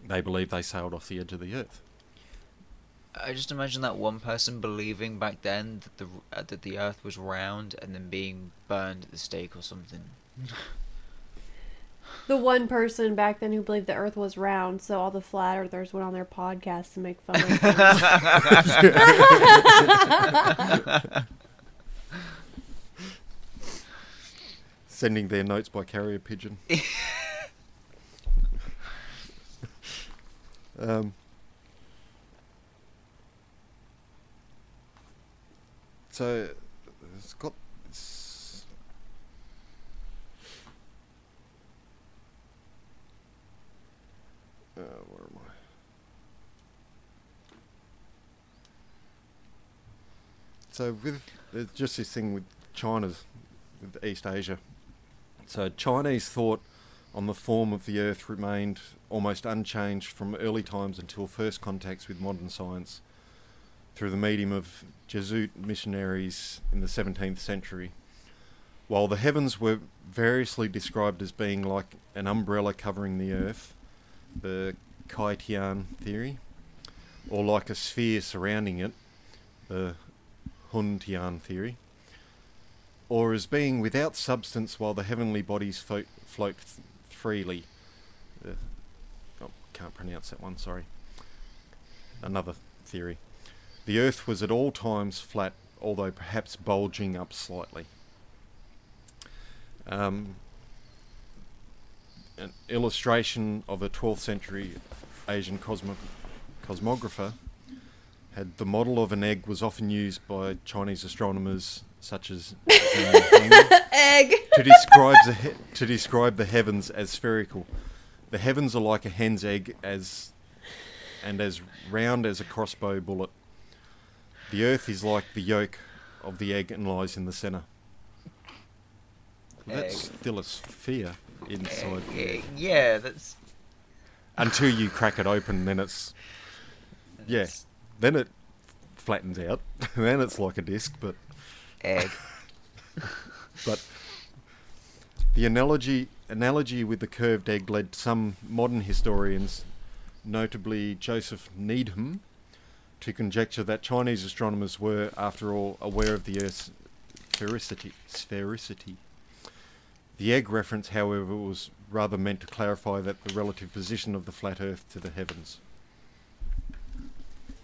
they believe they sailed off the edge of the earth. I just imagine that one person believing back then that the uh, that the Earth was round and then being burned at the stake or something. <laughs> The one person back then who believed the Earth was round, so all the flat earthers went on their podcast to make fun of them. <laughs> Sending their notes by carrier pigeon. <laughs> um, so it's got. This uh, where am I? So with there's just this thing with China's with East Asia. So Chinese thought on the form of the Earth remained almost unchanged from early times until first contacts with modern science through the medium of Jesuit missionaries in the 17th century. While the heavens were variously described as being like an umbrella covering the Earth, the Kai Tian theory, or like a sphere surrounding it, the Hun Tian theory, or as being without substance while the heavenly bodies float, freely. Uh, oh, can't pronounce that one, sorry. another theory. The Earth was at all times flat, although perhaps bulging up slightly. Um, an illustration of a 12th century Asian cosmo- cosmographer had the model of an egg was often used by Chinese astronomers such as <laughs> Egg. to describe the he- to describe the heavens as spherical. The heavens are like a hen's egg as and as round as a crossbow bullet. The earth is like the yolk of the egg and lies in the center. That's Egg. still a sphere inside. Yeah, yeah, that's Until you crack it open, then it's yeah. Then it flattens out. <laughs> then it's like a disc, but egg. <laughs> But the analogy analogy with the curved egg led some modern historians, notably Joseph Needham, to conjecture that Chinese astronomers were, after all, aware of the Earth's sphericity. sphericity. The egg reference, however, was rather meant to clarify that the relative position of the flat Earth to the heavens.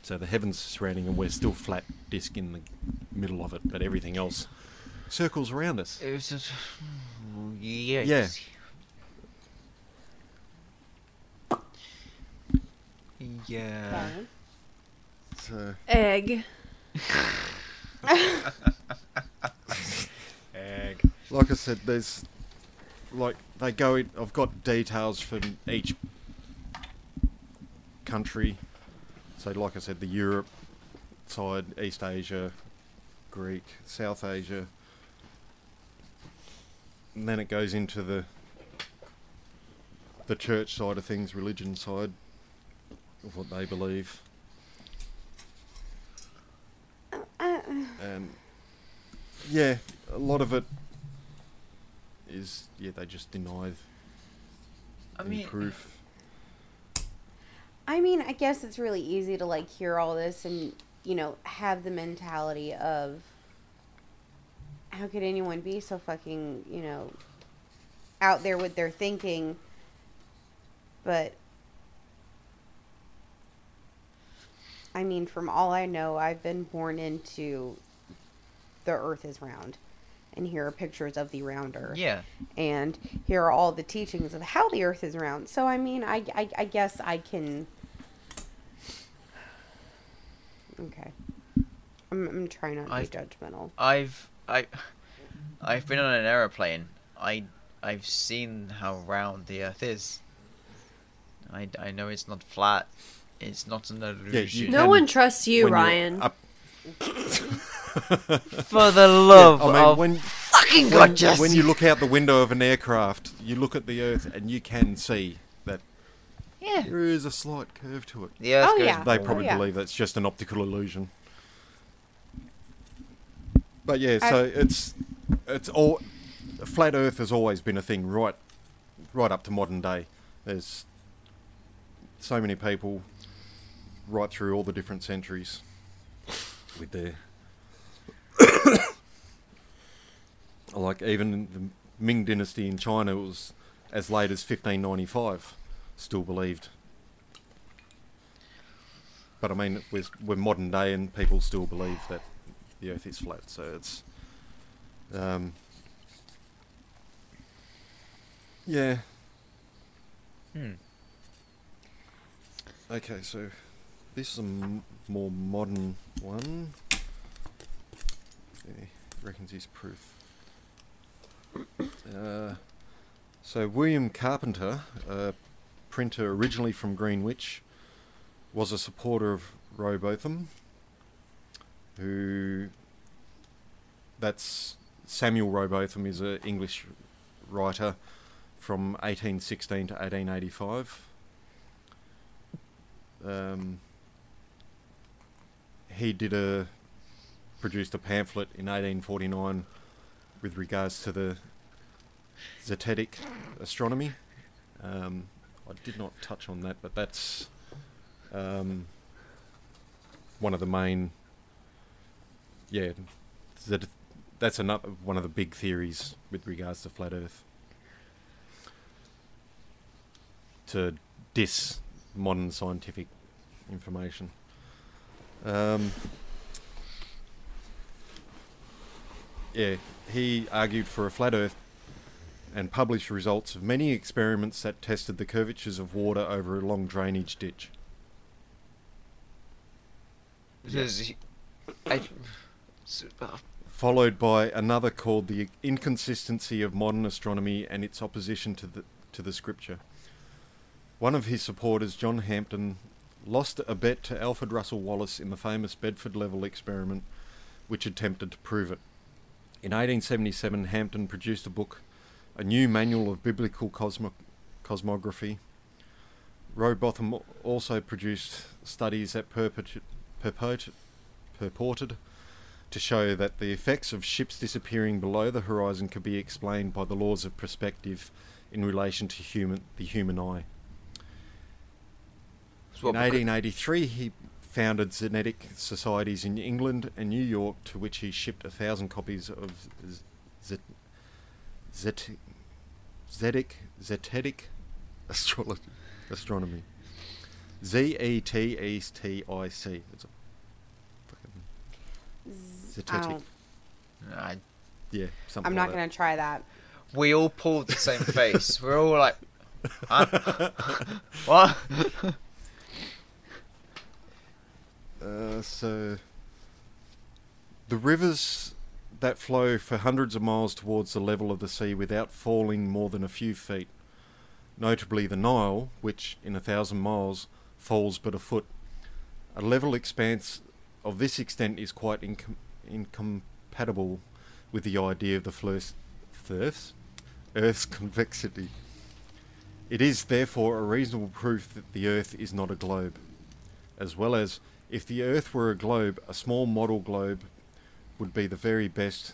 So the heavens are surrounding, and we're still flat disk in the middle of it, but everything else circles around us. It was just, yeah. Yeah. Yeah. So, Egg. Egg. like I said, there's like they go. In, I've got details from each country. So, like I said, the Europe side, East Asia, Greek, South Asia, and then it goes into the the church side of things, religion side of what they believe. And yeah, a lot of it is yeah they just deny I any mean, proof. I mean, I guess it's really easy to like hear all this and you know have the mentality of how could anyone be so fucking you know out there with their thinking, but I mean, from all I know, I've been born into the Earth is round, and here are pictures of the round Earth yeah. and here are all the teachings of how the earth is round so i mean i i, I guess i can okay i'm, I'm trying not to I- be judgmental I've I, I've been on an aeroplane. I I've seen how round the Earth is. I, I know it's not flat. It's not an illusion. No one trusts you, when Ryan. <laughs> Up, For the love I mean, of when fucking when, God, Jesse. when you look out the window of an aircraft, you look at the Earth and you can see that yeah, there is a slight curve to it. the Earth Oh, yeah. They Oh, probably yeah. believe that's just an optical illusion. But yeah, I- so it's it's all flat Earth has always been a thing, right, right up to modern day. There's so many people right through all the different centuries with their <coughs> like even in the Ming Dynasty in China was as late as 1595 still believed but I mean, we're, we're modern day and people still believe that the Earth is flat. So it's, um, yeah. Hmm. Okay, so this is a m- more modern one. Okay, reckons he's proof. Uh, so William Carpenter, a printer originally from Greenwich, was a supporter of Rowbotham, who that's Samuel Rowbotham is an English writer from 1816 to 1885. Um, he did a produced a pamphlet in 1849 with regards to the zetetic astronomy. Um, I did not touch on that, but that's um, one of the main. Yeah, that that's another one of the big theories with regards to flat Earth. To dis modern scientific information. Um, yeah, he argued for a flat Earth and published results of many experiments that tested the curvatures of water over a long drainage ditch. Because I, so, uh, Followed by another called the inconsistency of modern astronomy and its opposition to the to the scripture. One of his supporters, John Hampton, lost a bet to Alfred Russel Wallace in the famous Bedford level experiment, which attempted to prove it. In 1877, Hampton produced a book, a new manual of biblical cosmo- cosmography. Rowbotham also produced studies that purport- purport- purported to show that the effects of ships disappearing below the horizon could be explained by the laws of perspective in relation to human the human eye. so In 1883, he founded Zenetic societies in England and New York, to which he shipped a thousand copies of Z- Zet, Zet, Zetic, Zetetic astrology, astronomy. Z E T E T I C. It's a fucking I Zetetic. don't- I- Yeah, something I'm not that. going to try that. we all pulled the same face. We're all like, huh? <laughs> <laughs> what? Uh, so the rivers that flow for hundreds of miles towards the level of the sea without falling more than a few feet, notably the Nile, which in a thousand miles falls but a foot. A level expanse of this extent is quite incom- incompatible with the idea of the first Earth's, Earth's convexity. It is therefore a reasonable proof that the Earth is not a globe, as well as if the Earth were a globe, a small model globe would be the very best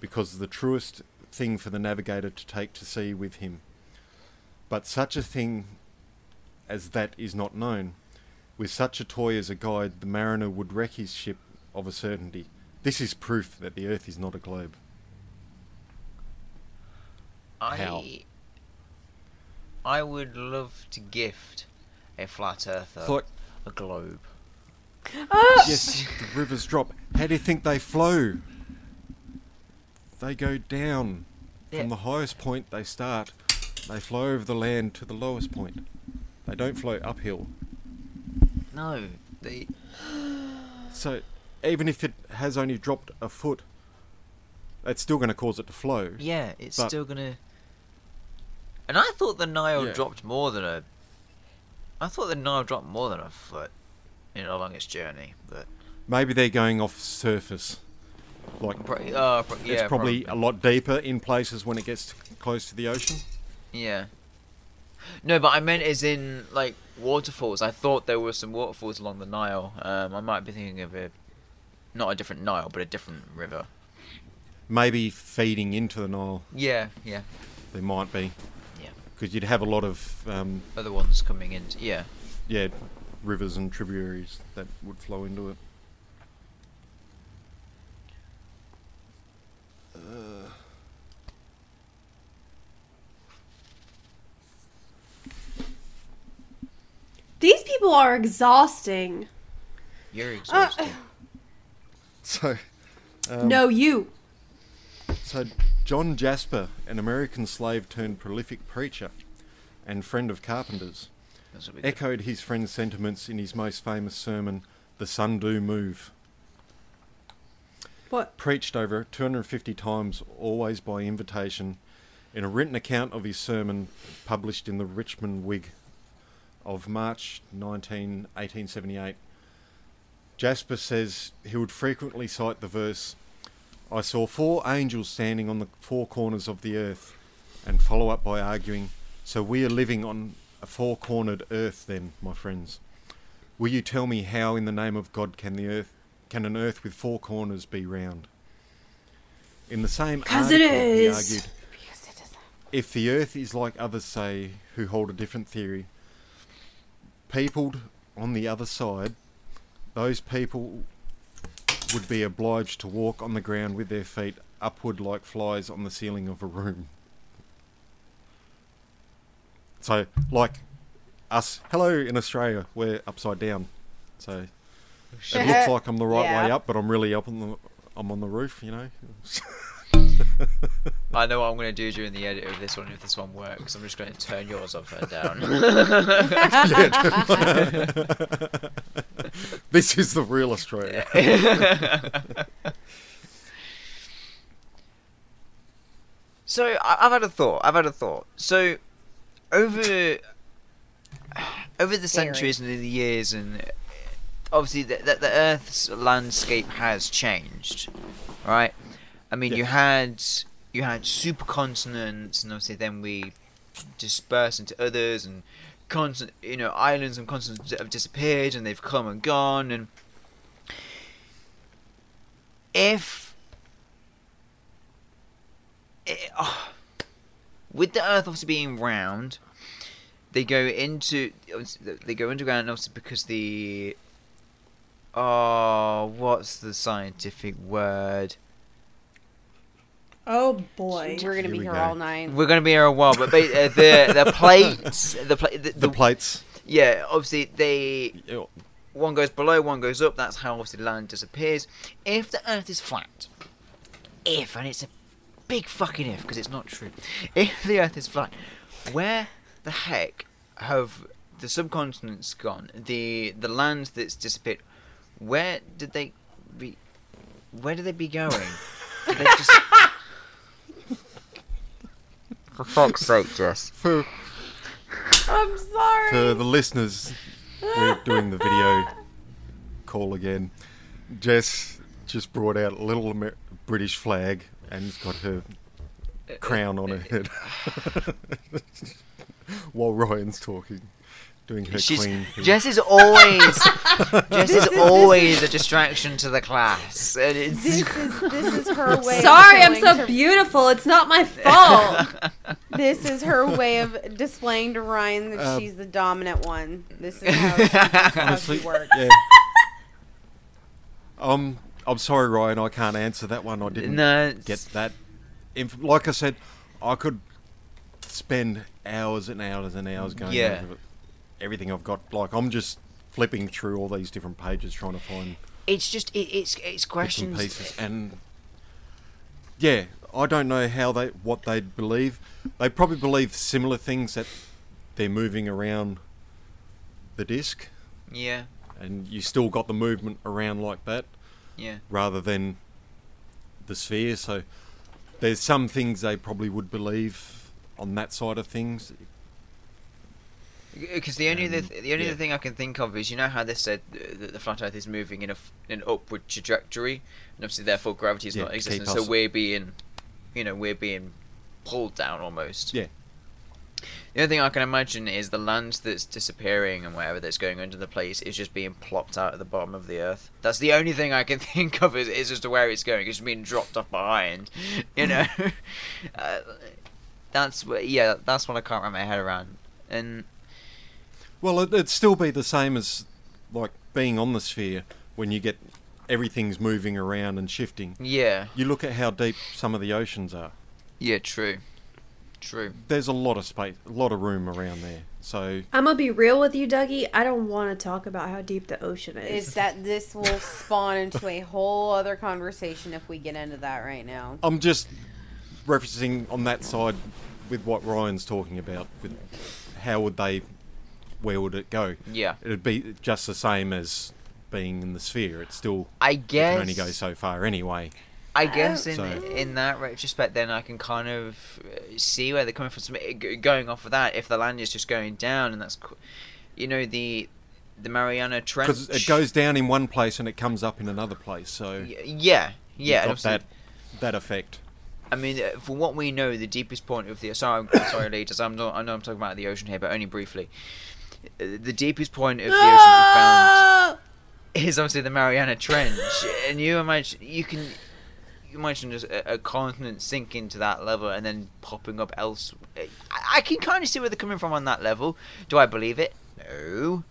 because the truest thing for the navigator to take to sea with him. But such a thing as that is not known. With such a toy as a guide, the mariner would wreck his ship of a certainty. This is proof that the Earth is not a globe. How? I, I would love to gift a flat earther Thought, a globe. Ah! yes, the rivers drop. How do you think they flow? They go down. From the highest point they start, they flow over the land to the lowest point. They don't flow uphill. No, they. So even if it has only dropped a foot, it's still going to cause it to flow. Yeah, it's still gonna. And I thought the Nile Yeah. dropped more than a. I thought the Nile dropped more than a foot, you know, along its journey. But Maybe they're going off surface. Like uh, pro- yeah, it's probably a lot deeper in places when it gets close to the ocean. Yeah. No, but I meant as in like waterfalls. I thought there were some waterfalls along the Nile. Um, I might be thinking of a, not a different Nile, but a different river. Maybe feeding into the Nile, Yeah, yeah, there might be. Yeah. Because you'd have a lot of um, other ones coming in. Yeah. yeah, rivers and tributaries that would flow into it. Uh, These people are exhausting. You're exhausted. so, um, no, you. so John Jasper, an American slave turned prolific preacher and friend of Carpenter's, That's what we did. echoed his friend's sentiments in his most famous sermon, "The Sun Do Move." What? preached over 250 times, always by invitation, in a written account of his sermon published in the Richmond Whig of March 19, 1878. Jasper says he would frequently cite the verse, I saw four angels standing on the four corners of the earth, and follow up by arguing, So we are living on a four cornered earth then, my friends. Will you tell me how in the name of God can the earth can an earth with four corners be round? In the same it article, he is. argued, if the earth is like others say who hold a different theory, peopled on the other side, those people would be obliged to walk on the ground with their feet upward like flies on the ceiling of a room. So, like us, hello in Australia, we're upside down. So, it looks <laughs> like I'm the right way up, but I'm really up on the I'm on the roof. You know. I know what I'm going to do during the edit of this one if this one works. I'm just going to turn yours upside down. <laughs> this is the real Australia. <laughs> so I've had a thought. I've had a thought. So over over the Scary. centuries and the years, and obviously the, the, the Earth's landscape has changed, right? I mean, you had you had supercontinents, and obviously then we dispersed into others, and constant, you know, islands and continents have disappeared, and they've come and gone, and if it, oh, with the Earth obviously being round, they go into they go underground obviously because the oh what's the scientific word? Oh boy. We're gonna Here be we here go. all night. We're gonna be here a while, but ba- uh, the the <laughs> plates the, pla- the, The the plates. yeah obviously they yeah, one goes below, one goes up. That's how obviously land disappears. If the Earth is flat, if and it's a big fucking if because it's not true. If the Earth is flat, where the heck have the subcontinents gone? The the land that's disappeared. Where did they be? Where did they be going? Did they just? <laughs> For fuck's sake, Jess. For I'm sorry. for the listeners, we're doing the video call again. Jess just brought out a little Amer- British flag and has got her crown on her head <laughs> while Ryan's talking, doing her She's, queen. thing. Jess is always <laughs> Jess is always a distraction to the class, and it's This is this is <laughs> her way. Sorry, of I'm so showing to- beautiful. It's not my fault. This is her way of displaying to Ryan that Um, she's the dominant one. This is how, this is how she works. yeah. Um, I'm sorry, Ryan. I can't answer that one. I didn't no, get that. Inf- like I said, I could spend hours and hours and hours going Yeah. over everything I've got. Like I'm just flipping through all these different pages trying to find It's just it, it's it's questions. pieces, and yeah, I don't know how they what they believe. They probably believe similar things that they're moving around the disc, Yeah, and you still got the movement around like that. Yeah. rather than the sphere. So there's some things they probably would believe on that side of things. Because the only Um, th- the only yeah. thing I can think of is you know how they said uh, that the flat Earth is moving in a in an upward trajectory, and obviously therefore gravity is Yeah, not keep existent. So we're being, you know, we're being pulled down almost. Yeah. The only thing I can imagine is the land that's disappearing and whatever that's going under the place is just being plopped out at the bottom of the earth. That's the only thing I can <laughs> think of is, is as to where it's going. It's just being dropped off behind, you know. <laughs> <laughs> uh, that's what, yeah, that's what I can't wrap my head around. And Well, it'd still be the same as like being on the sphere when you get everything's moving around and shifting. yeah, You look at how deep some of the oceans are. yeah, true, true. There's a lot of space, a lot of room around there. So I'm gonna be real with you, Dougie. I don't want to talk about how deep the ocean is. Is that this will spawn into a whole other conversation if we get into that right now. I'm just referencing on that side with what Ryan's talking about. With how would they, where would it go? Yeah, It'd be just the same as being in the sphere. It's still I guess it guess. can only go so far anyway. I guess in So- in that retrospect, then I can kind of uh, see where they're coming from. Going off of that, if the land is just going down, and that's, you know, the the Mariana Trench. Because it goes down in one place and it comes up in another place. So Yeah, yeah. you've got that that effect. I mean, uh, for what we know, the deepest point of the sorry, <coughs> sorry, leaders. I'm not, I know I'm talking about the ocean here, but only briefly. Uh, The deepest point of the ocean we found is obviously the Mariana Trench, and you imagine you can you imagine just a, a continent sinking to that level and then popping up else. I, I can kind of see where they're coming from on that level. Do I believe it? No,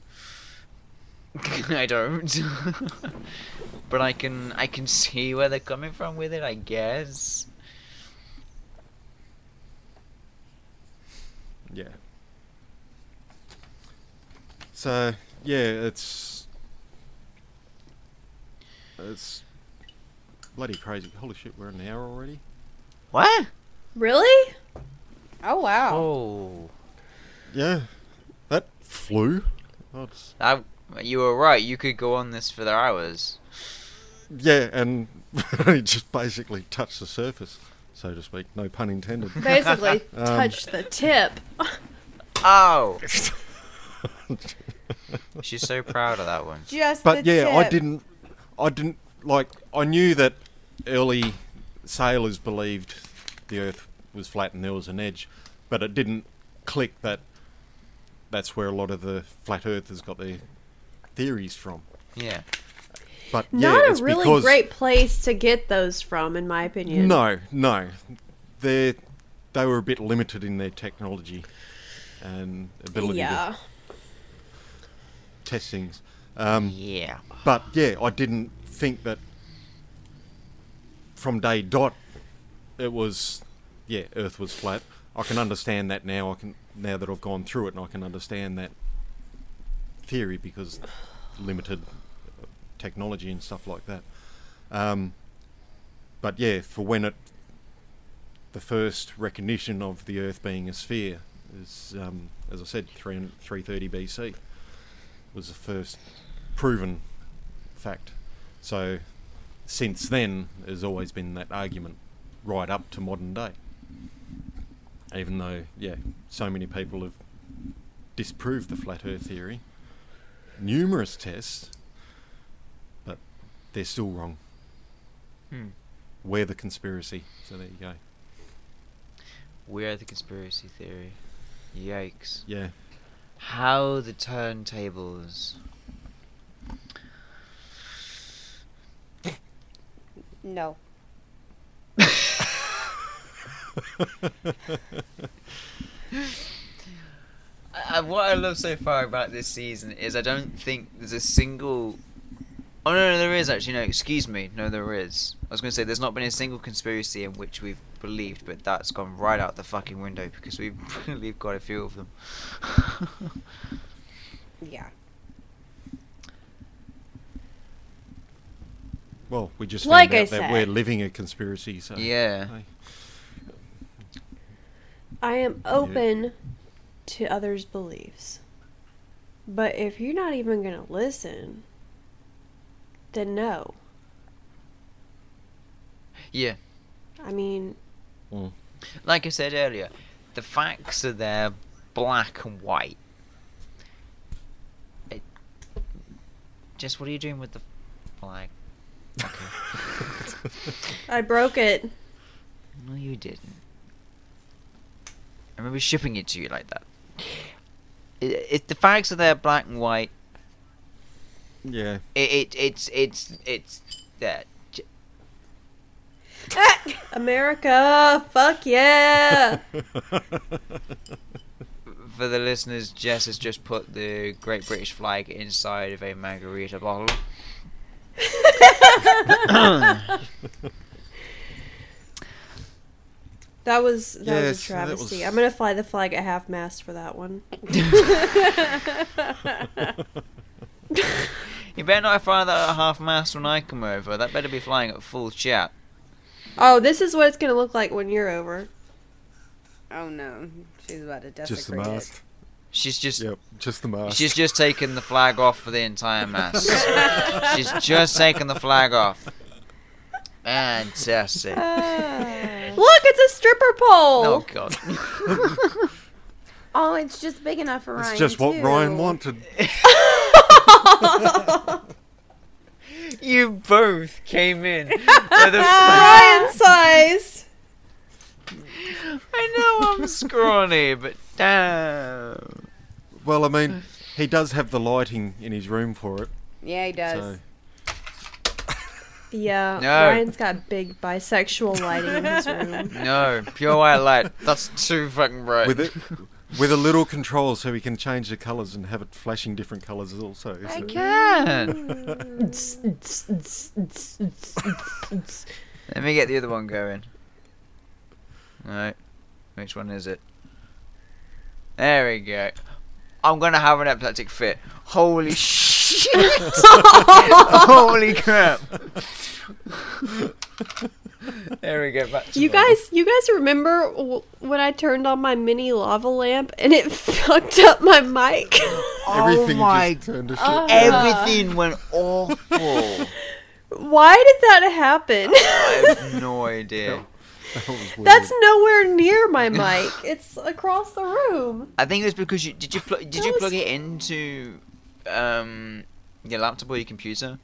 <laughs> I don't. <laughs> but I can I can see where they're coming from with it. I guess. Yeah. So yeah, it's it's bloody crazy. Holy shit, we're in an hour already. What? Really? Oh wow. Oh, Yeah, that flew. Oh, it's- that, you were right. You could go on this for the hours. yeah, and <laughs> it just basically touched the surface, so to speak. No pun intended. <laughs> Basically, Um, touch the tip. <laughs> Oh, she's so proud of that one. Just But the yeah, I didn't. I didn't like. I knew that early sailors believed the Earth was flat and there was an edge, but it didn't click that. That's where a lot of the flat Earthers got their theories from. Yeah. But yeah, Not it's a really because great place to get those from, in my opinion. no, no, they they were a bit limited in their technology and ability Yeah. to test things. Um, Yeah. But yeah, I didn't think that from day dot it was yeah, Earth was flat. I can understand that now. I can now that I've gone through it, and I can understand that theory because limited technology and stuff like that. Um, but yeah, for when it the first recognition of the Earth being a sphere is, um, as I said, three three thirty BC was the first proven fact. So since then, there's always been that argument right up to modern day. Even though, yeah, so many people have disproved the flat Earth theory, numerous tests, but they're still wrong. Hmm. We're the conspiracy. So there you go. We're the conspiracy theory. Yikes. Yeah. How the turntables. No. I, what I love so far about this season is I don't think there's a single. Oh no, no, there is actually. No, excuse me. No, there is. I was going to say there's not been a single conspiracy in which we've believed, but that's gone right out the fucking window because we've <laughs> believed quite a few of them. <laughs> Yeah. Well, we just Like found I out that said. we're living a conspiracy. So Yeah. hey. I am open to others' beliefs. But if you're not even going to listen, then no. yeah. I mean, Mm. Like I said earlier, the facts are there, black and white. It, just what are you doing with the flag? Okay. <laughs> I broke it. no, you didn't. I remember shipping it to you like that. It, it, the facts are there, black and white. Yeah. It, it it's it's it's that. J- <laughs> America, fuck yeah. <laughs> For the listeners, Jess has just put the Great British flag inside of a margarita bottle. <laughs> That was that was a travesty. was- I'm gonna fly the flag at half mast for that one. <laughs> You better not fly that at half mast when I come over. That better be flying at full chat. Oh, this is what it's gonna look like when you're over. Oh no. She's about to desecrate Just the mast. She's just Yep, just the mast. she's just taken the flag off for the entire mast. <laughs> she's just taken the flag off. Fantastic. it. Look, it's a stripper pole. Oh god. <laughs> oh, it's just big enough for Ryan. It's just what too. Ryan wanted. <laughs> you both came in with a Ryan size. I know I'm scrawny, but damn. Well, I mean, mm. he does have the lighting in his room for it. Yeah, he does. So Yeah, <laughs> No. Ryan's got big bisexual lighting in his room. <laughs> No, pure white light. That's too fucking bright. with it, <laughs> with a little control, so he can change the colours and have it flashing different colours also. I so- can. Let me get the other one going. Right. Which one is it? There we go. I'm gonna have an epileptic fit. Holy <laughs> shit! <laughs> Holy crap! there we go. Back You normal. guys, you guys remember w- when I turned on my mini lava lamp and it <laughs> fucked up my mic? Everything oh my! just turned to shit. Uh, Everything went awful. Why did that happen? I have no idea. That. <laughs> That's nowhere near my mic. <laughs> It's across the room. I think it was because you did you pl- did That you was- plug it into um your laptop or your computer?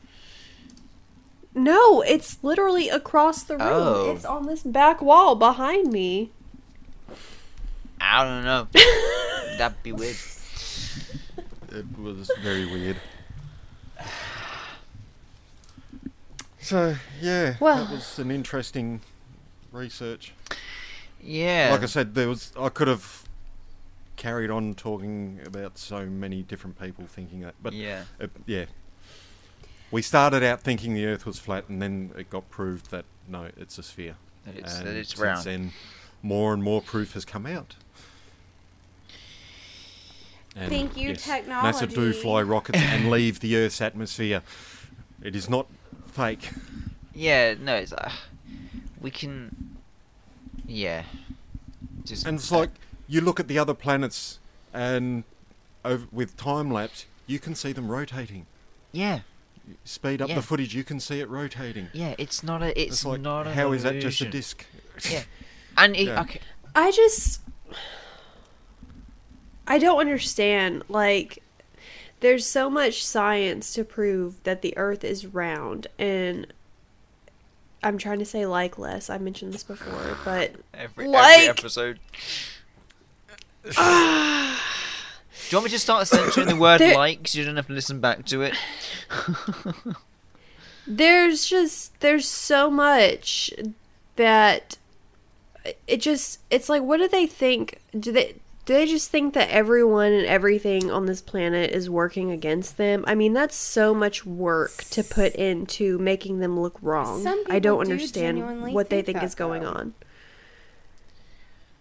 No, it's literally across the room. Oh. It's on this back wall behind me. I don't know. <laughs> That'd be weird. It was very weird. <sighs> So yeah, Well- that was an interesting research. Yeah. Like I said, there was I could have carried on talking about so many different people thinking that, but yeah. it, yeah, we started out thinking the Earth was flat, and then it got proved that no, it's a sphere. That it's and that it's since round. then, more and more proof has come out. And Thank you, technology. NASA do fly rockets and leave the Earth's atmosphere. It is not fake. Yeah. No. It's uh, we can. Yeah. Just And it's like you look at the other planets, and over, with time lapse, you can see them rotating. yeah. Speed up Yeah. the footage, you can see it rotating. Yeah. It's not a. It's, It's, like, not a. how is that just a disc? Yeah. <laughs> And it, Yeah. okay. I just I don't understand like there's so much science to prove that the earth is round and I'm trying to say like less. I mentioned this before, <sighs> but Every, Like- every episode. <sighs> Do you want me to start censoring the word There- like so you don't have to listen back to it? <laughs> there's just there's so much that it just it's like what do they think do they do they just think that everyone and everything on this planet is working against them i mean that's so much work to put into making them look wrong i don't do understand genuinely what they think think that, is going though. on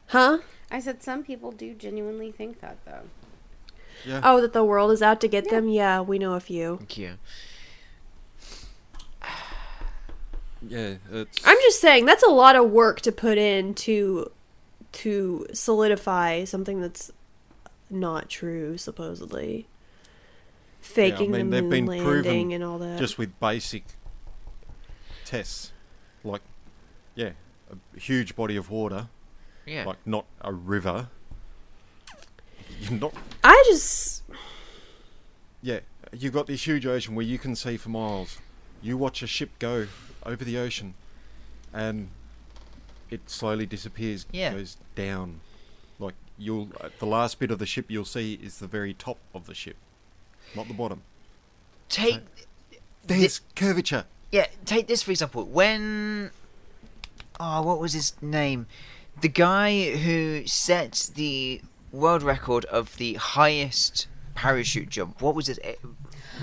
huh I said some people do genuinely think that though. Yeah. oh that the world is out to get Yeah. them yeah we know a few Thank you. <sighs> Yeah, it's. i'm just saying that's a lot of work to put in to to solidify something that's not true supposedly faking mean, the they've moon been landing proven and all that just with basic tests, like yeah, a huge body of water, Yeah. like not a river. You're not. i just Yeah, you've got this huge ocean where you can see for miles. You watch a ship go over the ocean, and it slowly disappears. Yeah. goes down. Like you'll, uh, the last bit of the ship you'll see is the very top of the ship, not the bottom. Take There's curvature. yeah, take this for example. When oh, what was his name? The guy who set the world record of the highest parachute jump. What was it?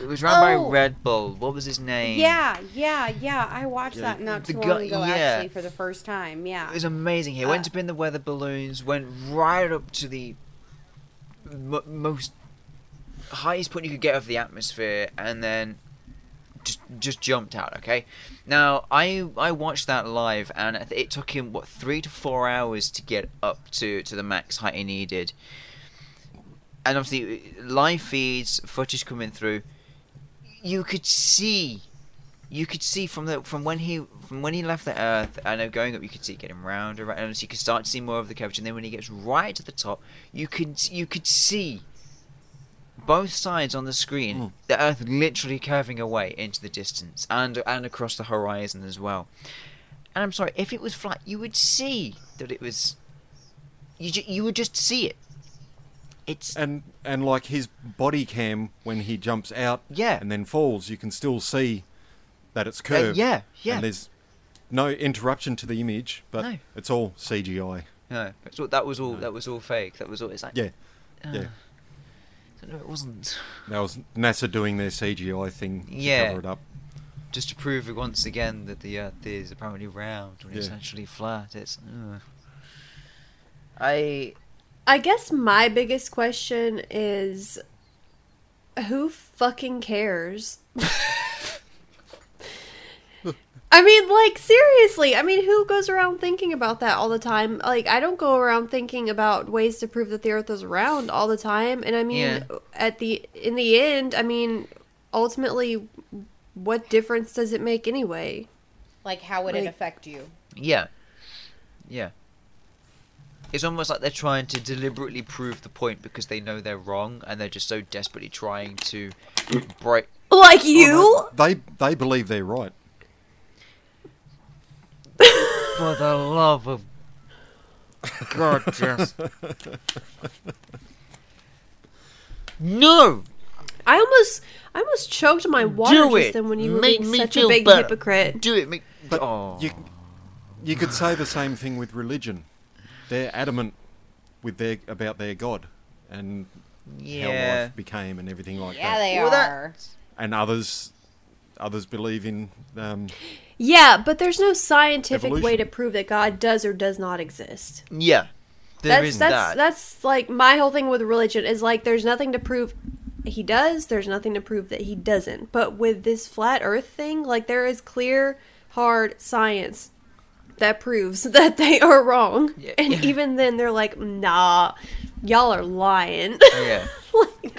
It was run by Oh. Red Bull. What was his name? Yeah, yeah, yeah. I watched Yeah. that not too long ago yeah. actually for the first time. Yeah. It was amazing. He went Uh, up in the weather balloons, went right up to the m- most highest point you could get of the atmosphere, and then just just jumped out. Okay. Now I I watched that live, and it- it took him what three to four hours to get up to to the max height he needed. And obviously, live feeds, footage coming through, you could see you could see from the from when he from when he left the earth and then going up you could see it getting round and round and so you could start to see more of the curvature. And then when he gets right to the top you could you could see both sides on the screen. Mm. the earth literally curving away into the distance and and across the horizon as well. And i'm sorry if it was flat you would see that it was you ju- you would just see it it's and and like his body cam when he jumps out Yeah. and then falls, you can still see that it's uh, curved. yeah yeah And there's no interruption to the image, but No. it's all CGI. no that's what that was all No. that was all fake that was all it's like Yeah, uh, yeah. no it wasn't That was NASA doing their CGI thing to Yeah. cover it up. just to prove it once again that the Earth is apparently round when it's actually flat. It's. ugh. I. I guess my biggest question is who fucking cares? <laughs> I mean, like, seriously. I mean, who goes around thinking about that all the time? Like, I don't go around thinking about ways to prove that the earth is round all the time. And I mean, Yeah. at the in the end, I mean, ultimately what difference does it make anyway? Like, how would it affect you? Yeah. Yeah. It's almost like they're trying to deliberately prove the point because they know they're wrong and they're just so desperately trying to break. Like you? They they believe they're right. For the love of God, Jess. <laughs> no! I almost I almost choked my water Do just it. then when you were Make being me such a big better. hypocrite. Do it, make. But oh. you you could say the same thing with religion. They're adamant with their about their God and how yeah. life became and everything like Yeah, that. they Well, that- are. And others others believe in um, Yeah, but there's no scientific way to prove that God does or does not exist. Yeah. There that's is that's that. that's like my whole thing with religion is like there's nothing to prove he does, there's nothing to prove that he doesn't. But with this flat earth thing, like there is clear hard science that proves <laughs> that they are wrong. Yeah. And Yeah. even then they're like, "Nah, y'all are lying." yeah. <laughs>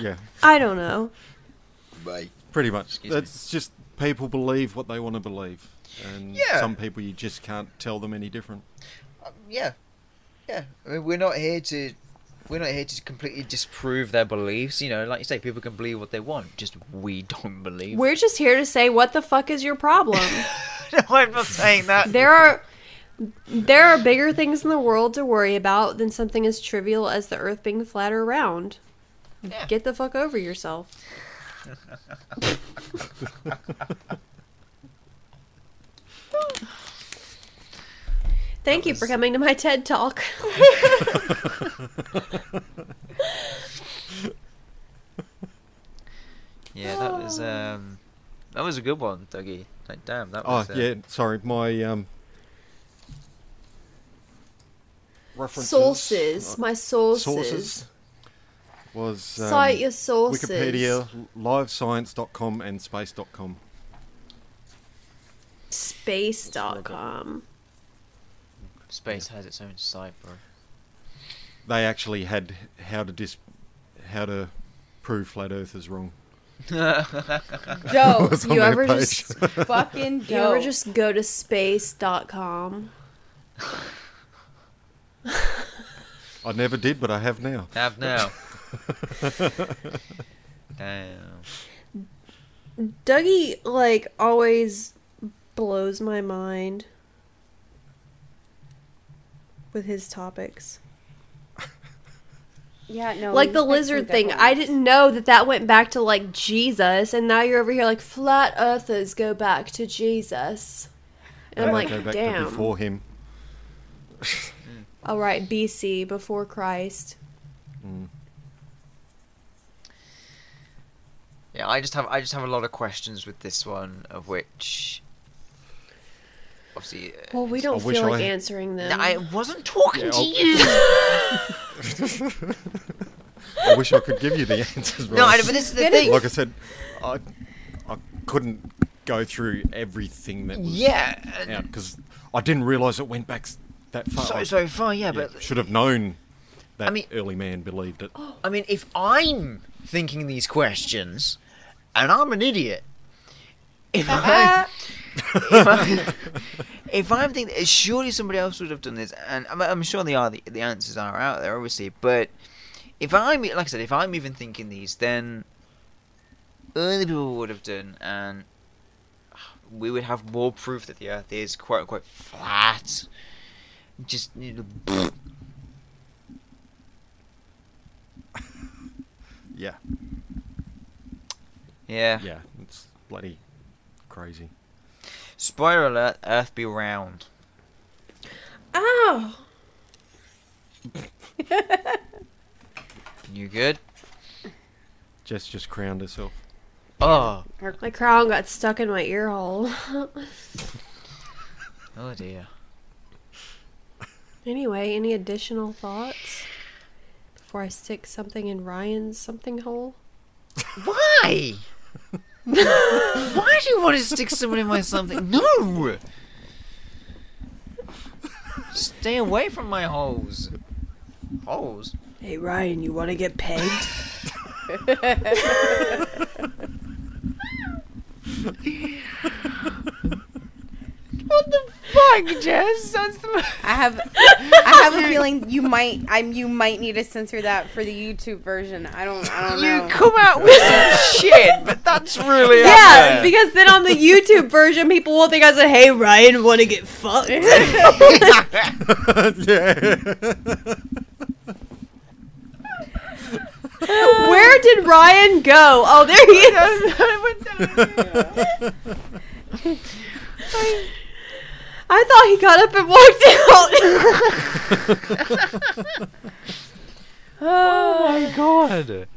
yeah, <laughs> I don't know. pretty much. Excuse me. It's just people believe what they want to believe. And Yeah. some people you just can't tell them any different. Um, yeah, yeah. I mean, we're not here to we're not here to completely disprove their beliefs. You know, like you say, people can believe what they want. Just we don't believe. We're just here to say what the fuck is your problem? <laughs> no, I'm not saying that. there are there are bigger things in the world to worry about than something as trivial as the earth being flat or round. Yeah. Get the fuck over yourself. <laughs> <laughs> Thank you for coming to my TED talk. <laughs> Yeah, that was um, that was a good one, Dougie. Like, damn, that Oh was. uh, yeah, sorry, my um, references Sources, uh, my sources. sources was um, Cite your sources. Wikipedia, livescience.com, and space.com. Space.com. Space has its own site, bro. They actually had how to dis, how to prove flat Earth is wrong. <laughs> Dope. <laughs> It's on You ever page. just Fucking dope. <laughs> you ever just go to space.com? I never did, but I have now. Have now. damn. Dougie like always blows my mind with his topics. <laughs> Yeah, no. like the lizard thing. I didn't know that that went back to like Jesus, and now you're over here like flat earthers go back to Jesus. And I'm like, go back to damn. before him. All right, BC before Christ. Mm. Yeah, I just have I just have a lot of questions with this one, of which obviously. uh, Well, we don't I feel like I- answering them. I wasn't talking Yeah, to you. <laughs> I wish I could give you the answers. no, I, but this is the thing. like I said, I I couldn't go through everything that was yeah, out because I didn't realise it went back that far. so I- so far, yeah, yeah, but should have known that I mean- early man believed it. I mean, if I'm thinking these questions, and I'm an idiot, if I, if, I, <laughs> if I'm thinking, surely somebody else would have done this, and I'm, I'm sure they are. The, the answers are out there, obviously. But if I'm, like I said, if I'm even thinking these, then other people would have done, and we would have more proof that the Earth is quote unquote flat. Just you know, <laughs> Yeah, yeah. yeah, it's bloody crazy. Spoiler alert: Earth be round. Ow! You good? Jess just crowned herself. Oh, My crown got stuck in my ear hole. oh dear. Anyway, any additional thoughts before I stick something in Ryan's something hole? Why? <laughs> Why do you want to stick someone in my something? No! Stay away from my holes. Holes? Hey Ryan, you want to get pegged? <laughs> <laughs> What the fuck, Jess? That's the. <laughs> I have I <laughs> have a feeling you might I'm you might need to censor that for the YouTube version. I don't I don't know. You come out with some shit, but that's really up yeah, there. because then on the YouTube version, people will think I said, "Hey Ryan, want to get fucked?" yeah. <laughs> Where did Ryan go? Oh, there he is. I thought he got up and walked <laughs> out. oh my <laughs> god.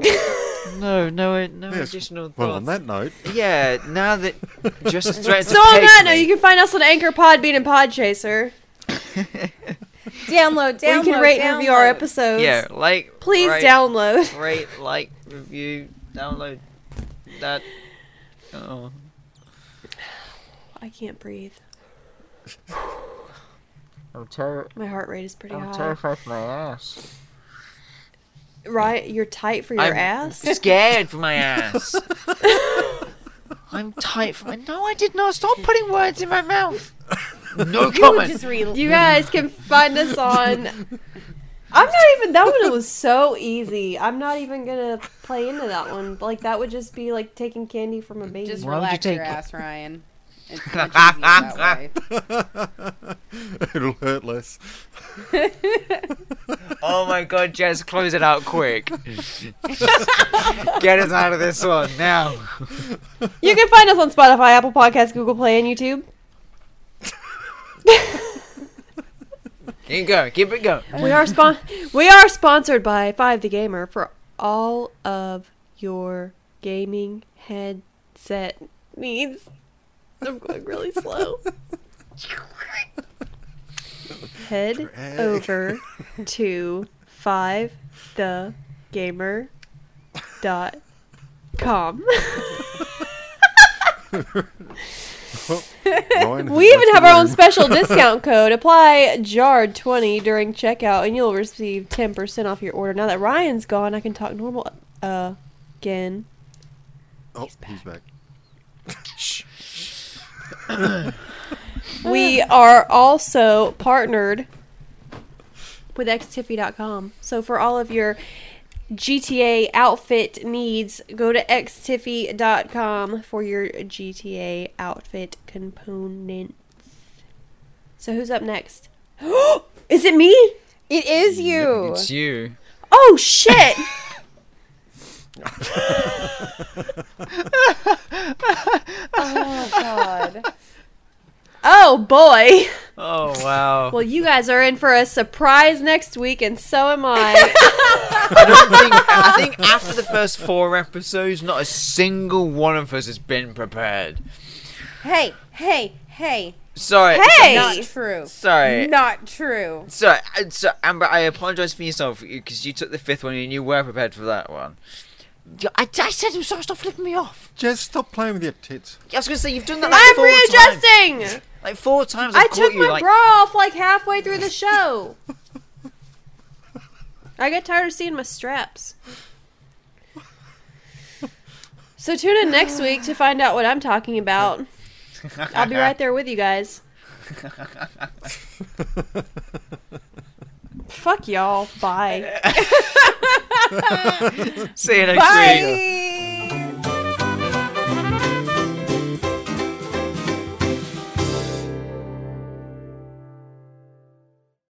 <laughs> no, no, no Yes, additional thoughts. Well, on that note, Yeah, now that just threatened so on that note, you can find us on Anchor, Podbean, and Podchaser. download, download, Where you can rate and review our download. episodes. yeah, like, Please rate, download. rate, like, review, download that. Oh, I can't breathe. <sighs> I'm, ter- My heart rate is pretty high. I'm terrified for my ass. Right, you're tight for your I'm ass. <laughs> scared for my ass. <laughs> I'm tight for my. No, I did not. Stop putting words in my mouth. <laughs> No You comment. re- You guys can find us on. I'm not even. That one was so easy. I'm not even gonna play into that one. Like that would just be like taking candy from a baby. just Why would you relax your take- ass, Ryan. It's much easier that way. <laughs> it'll hurt less. <laughs> Oh my god, Jess, close it out quick. Get us out of this one now. You can find us on Spotify, Apple Podcasts, Google Play, and YouTube. Keep going. Keep it going. We are spon- We are sponsored by Five the Gamer for all of your gaming headset needs. I'm going really slow. <laughs> Head Drag. over <laughs> to five the gamer dot com. <laughs> We even have our own special discount code. Apply JARD20 during checkout and you'll receive 10% off your order. Now that Ryan's gone, I can talk normal uh, again. Oh, he's back. Shh. <coughs> We are also partnered with xtiffy.com. So for all of your GTA outfit needs, go to xtiffy.com for your GTA outfit components. So who's up next? <gasps> Is it me? It is you. It's you. Oh shit! <laughs> Oh <laughs> God. Oh boy. Oh wow. Well, you guys are in for a surprise next week, and so am I. <laughs> I don't think. I think after the first four episodes, not a single one of us has been prepared. hey, hey, hey. Sorry. Hey! Not true. Sorry. Not true. Sorry, uh, so Amber, I apologise for yourself because you took the fifth one and you were prepared for that one. Yeah, I, I said I'm sorry, stop flipping me off. Just stop playing with your tits. I was gonna say you've done that like I'm four times. readjusting. Like four times. I've I took you, my like, bra off like halfway through the show. I get tired of seeing my straps. So tune in next week to find out what I'm talking about. I'll be right there with you guys. <laughs> Fuck y'all. Bye. <laughs> See you next week. Bye.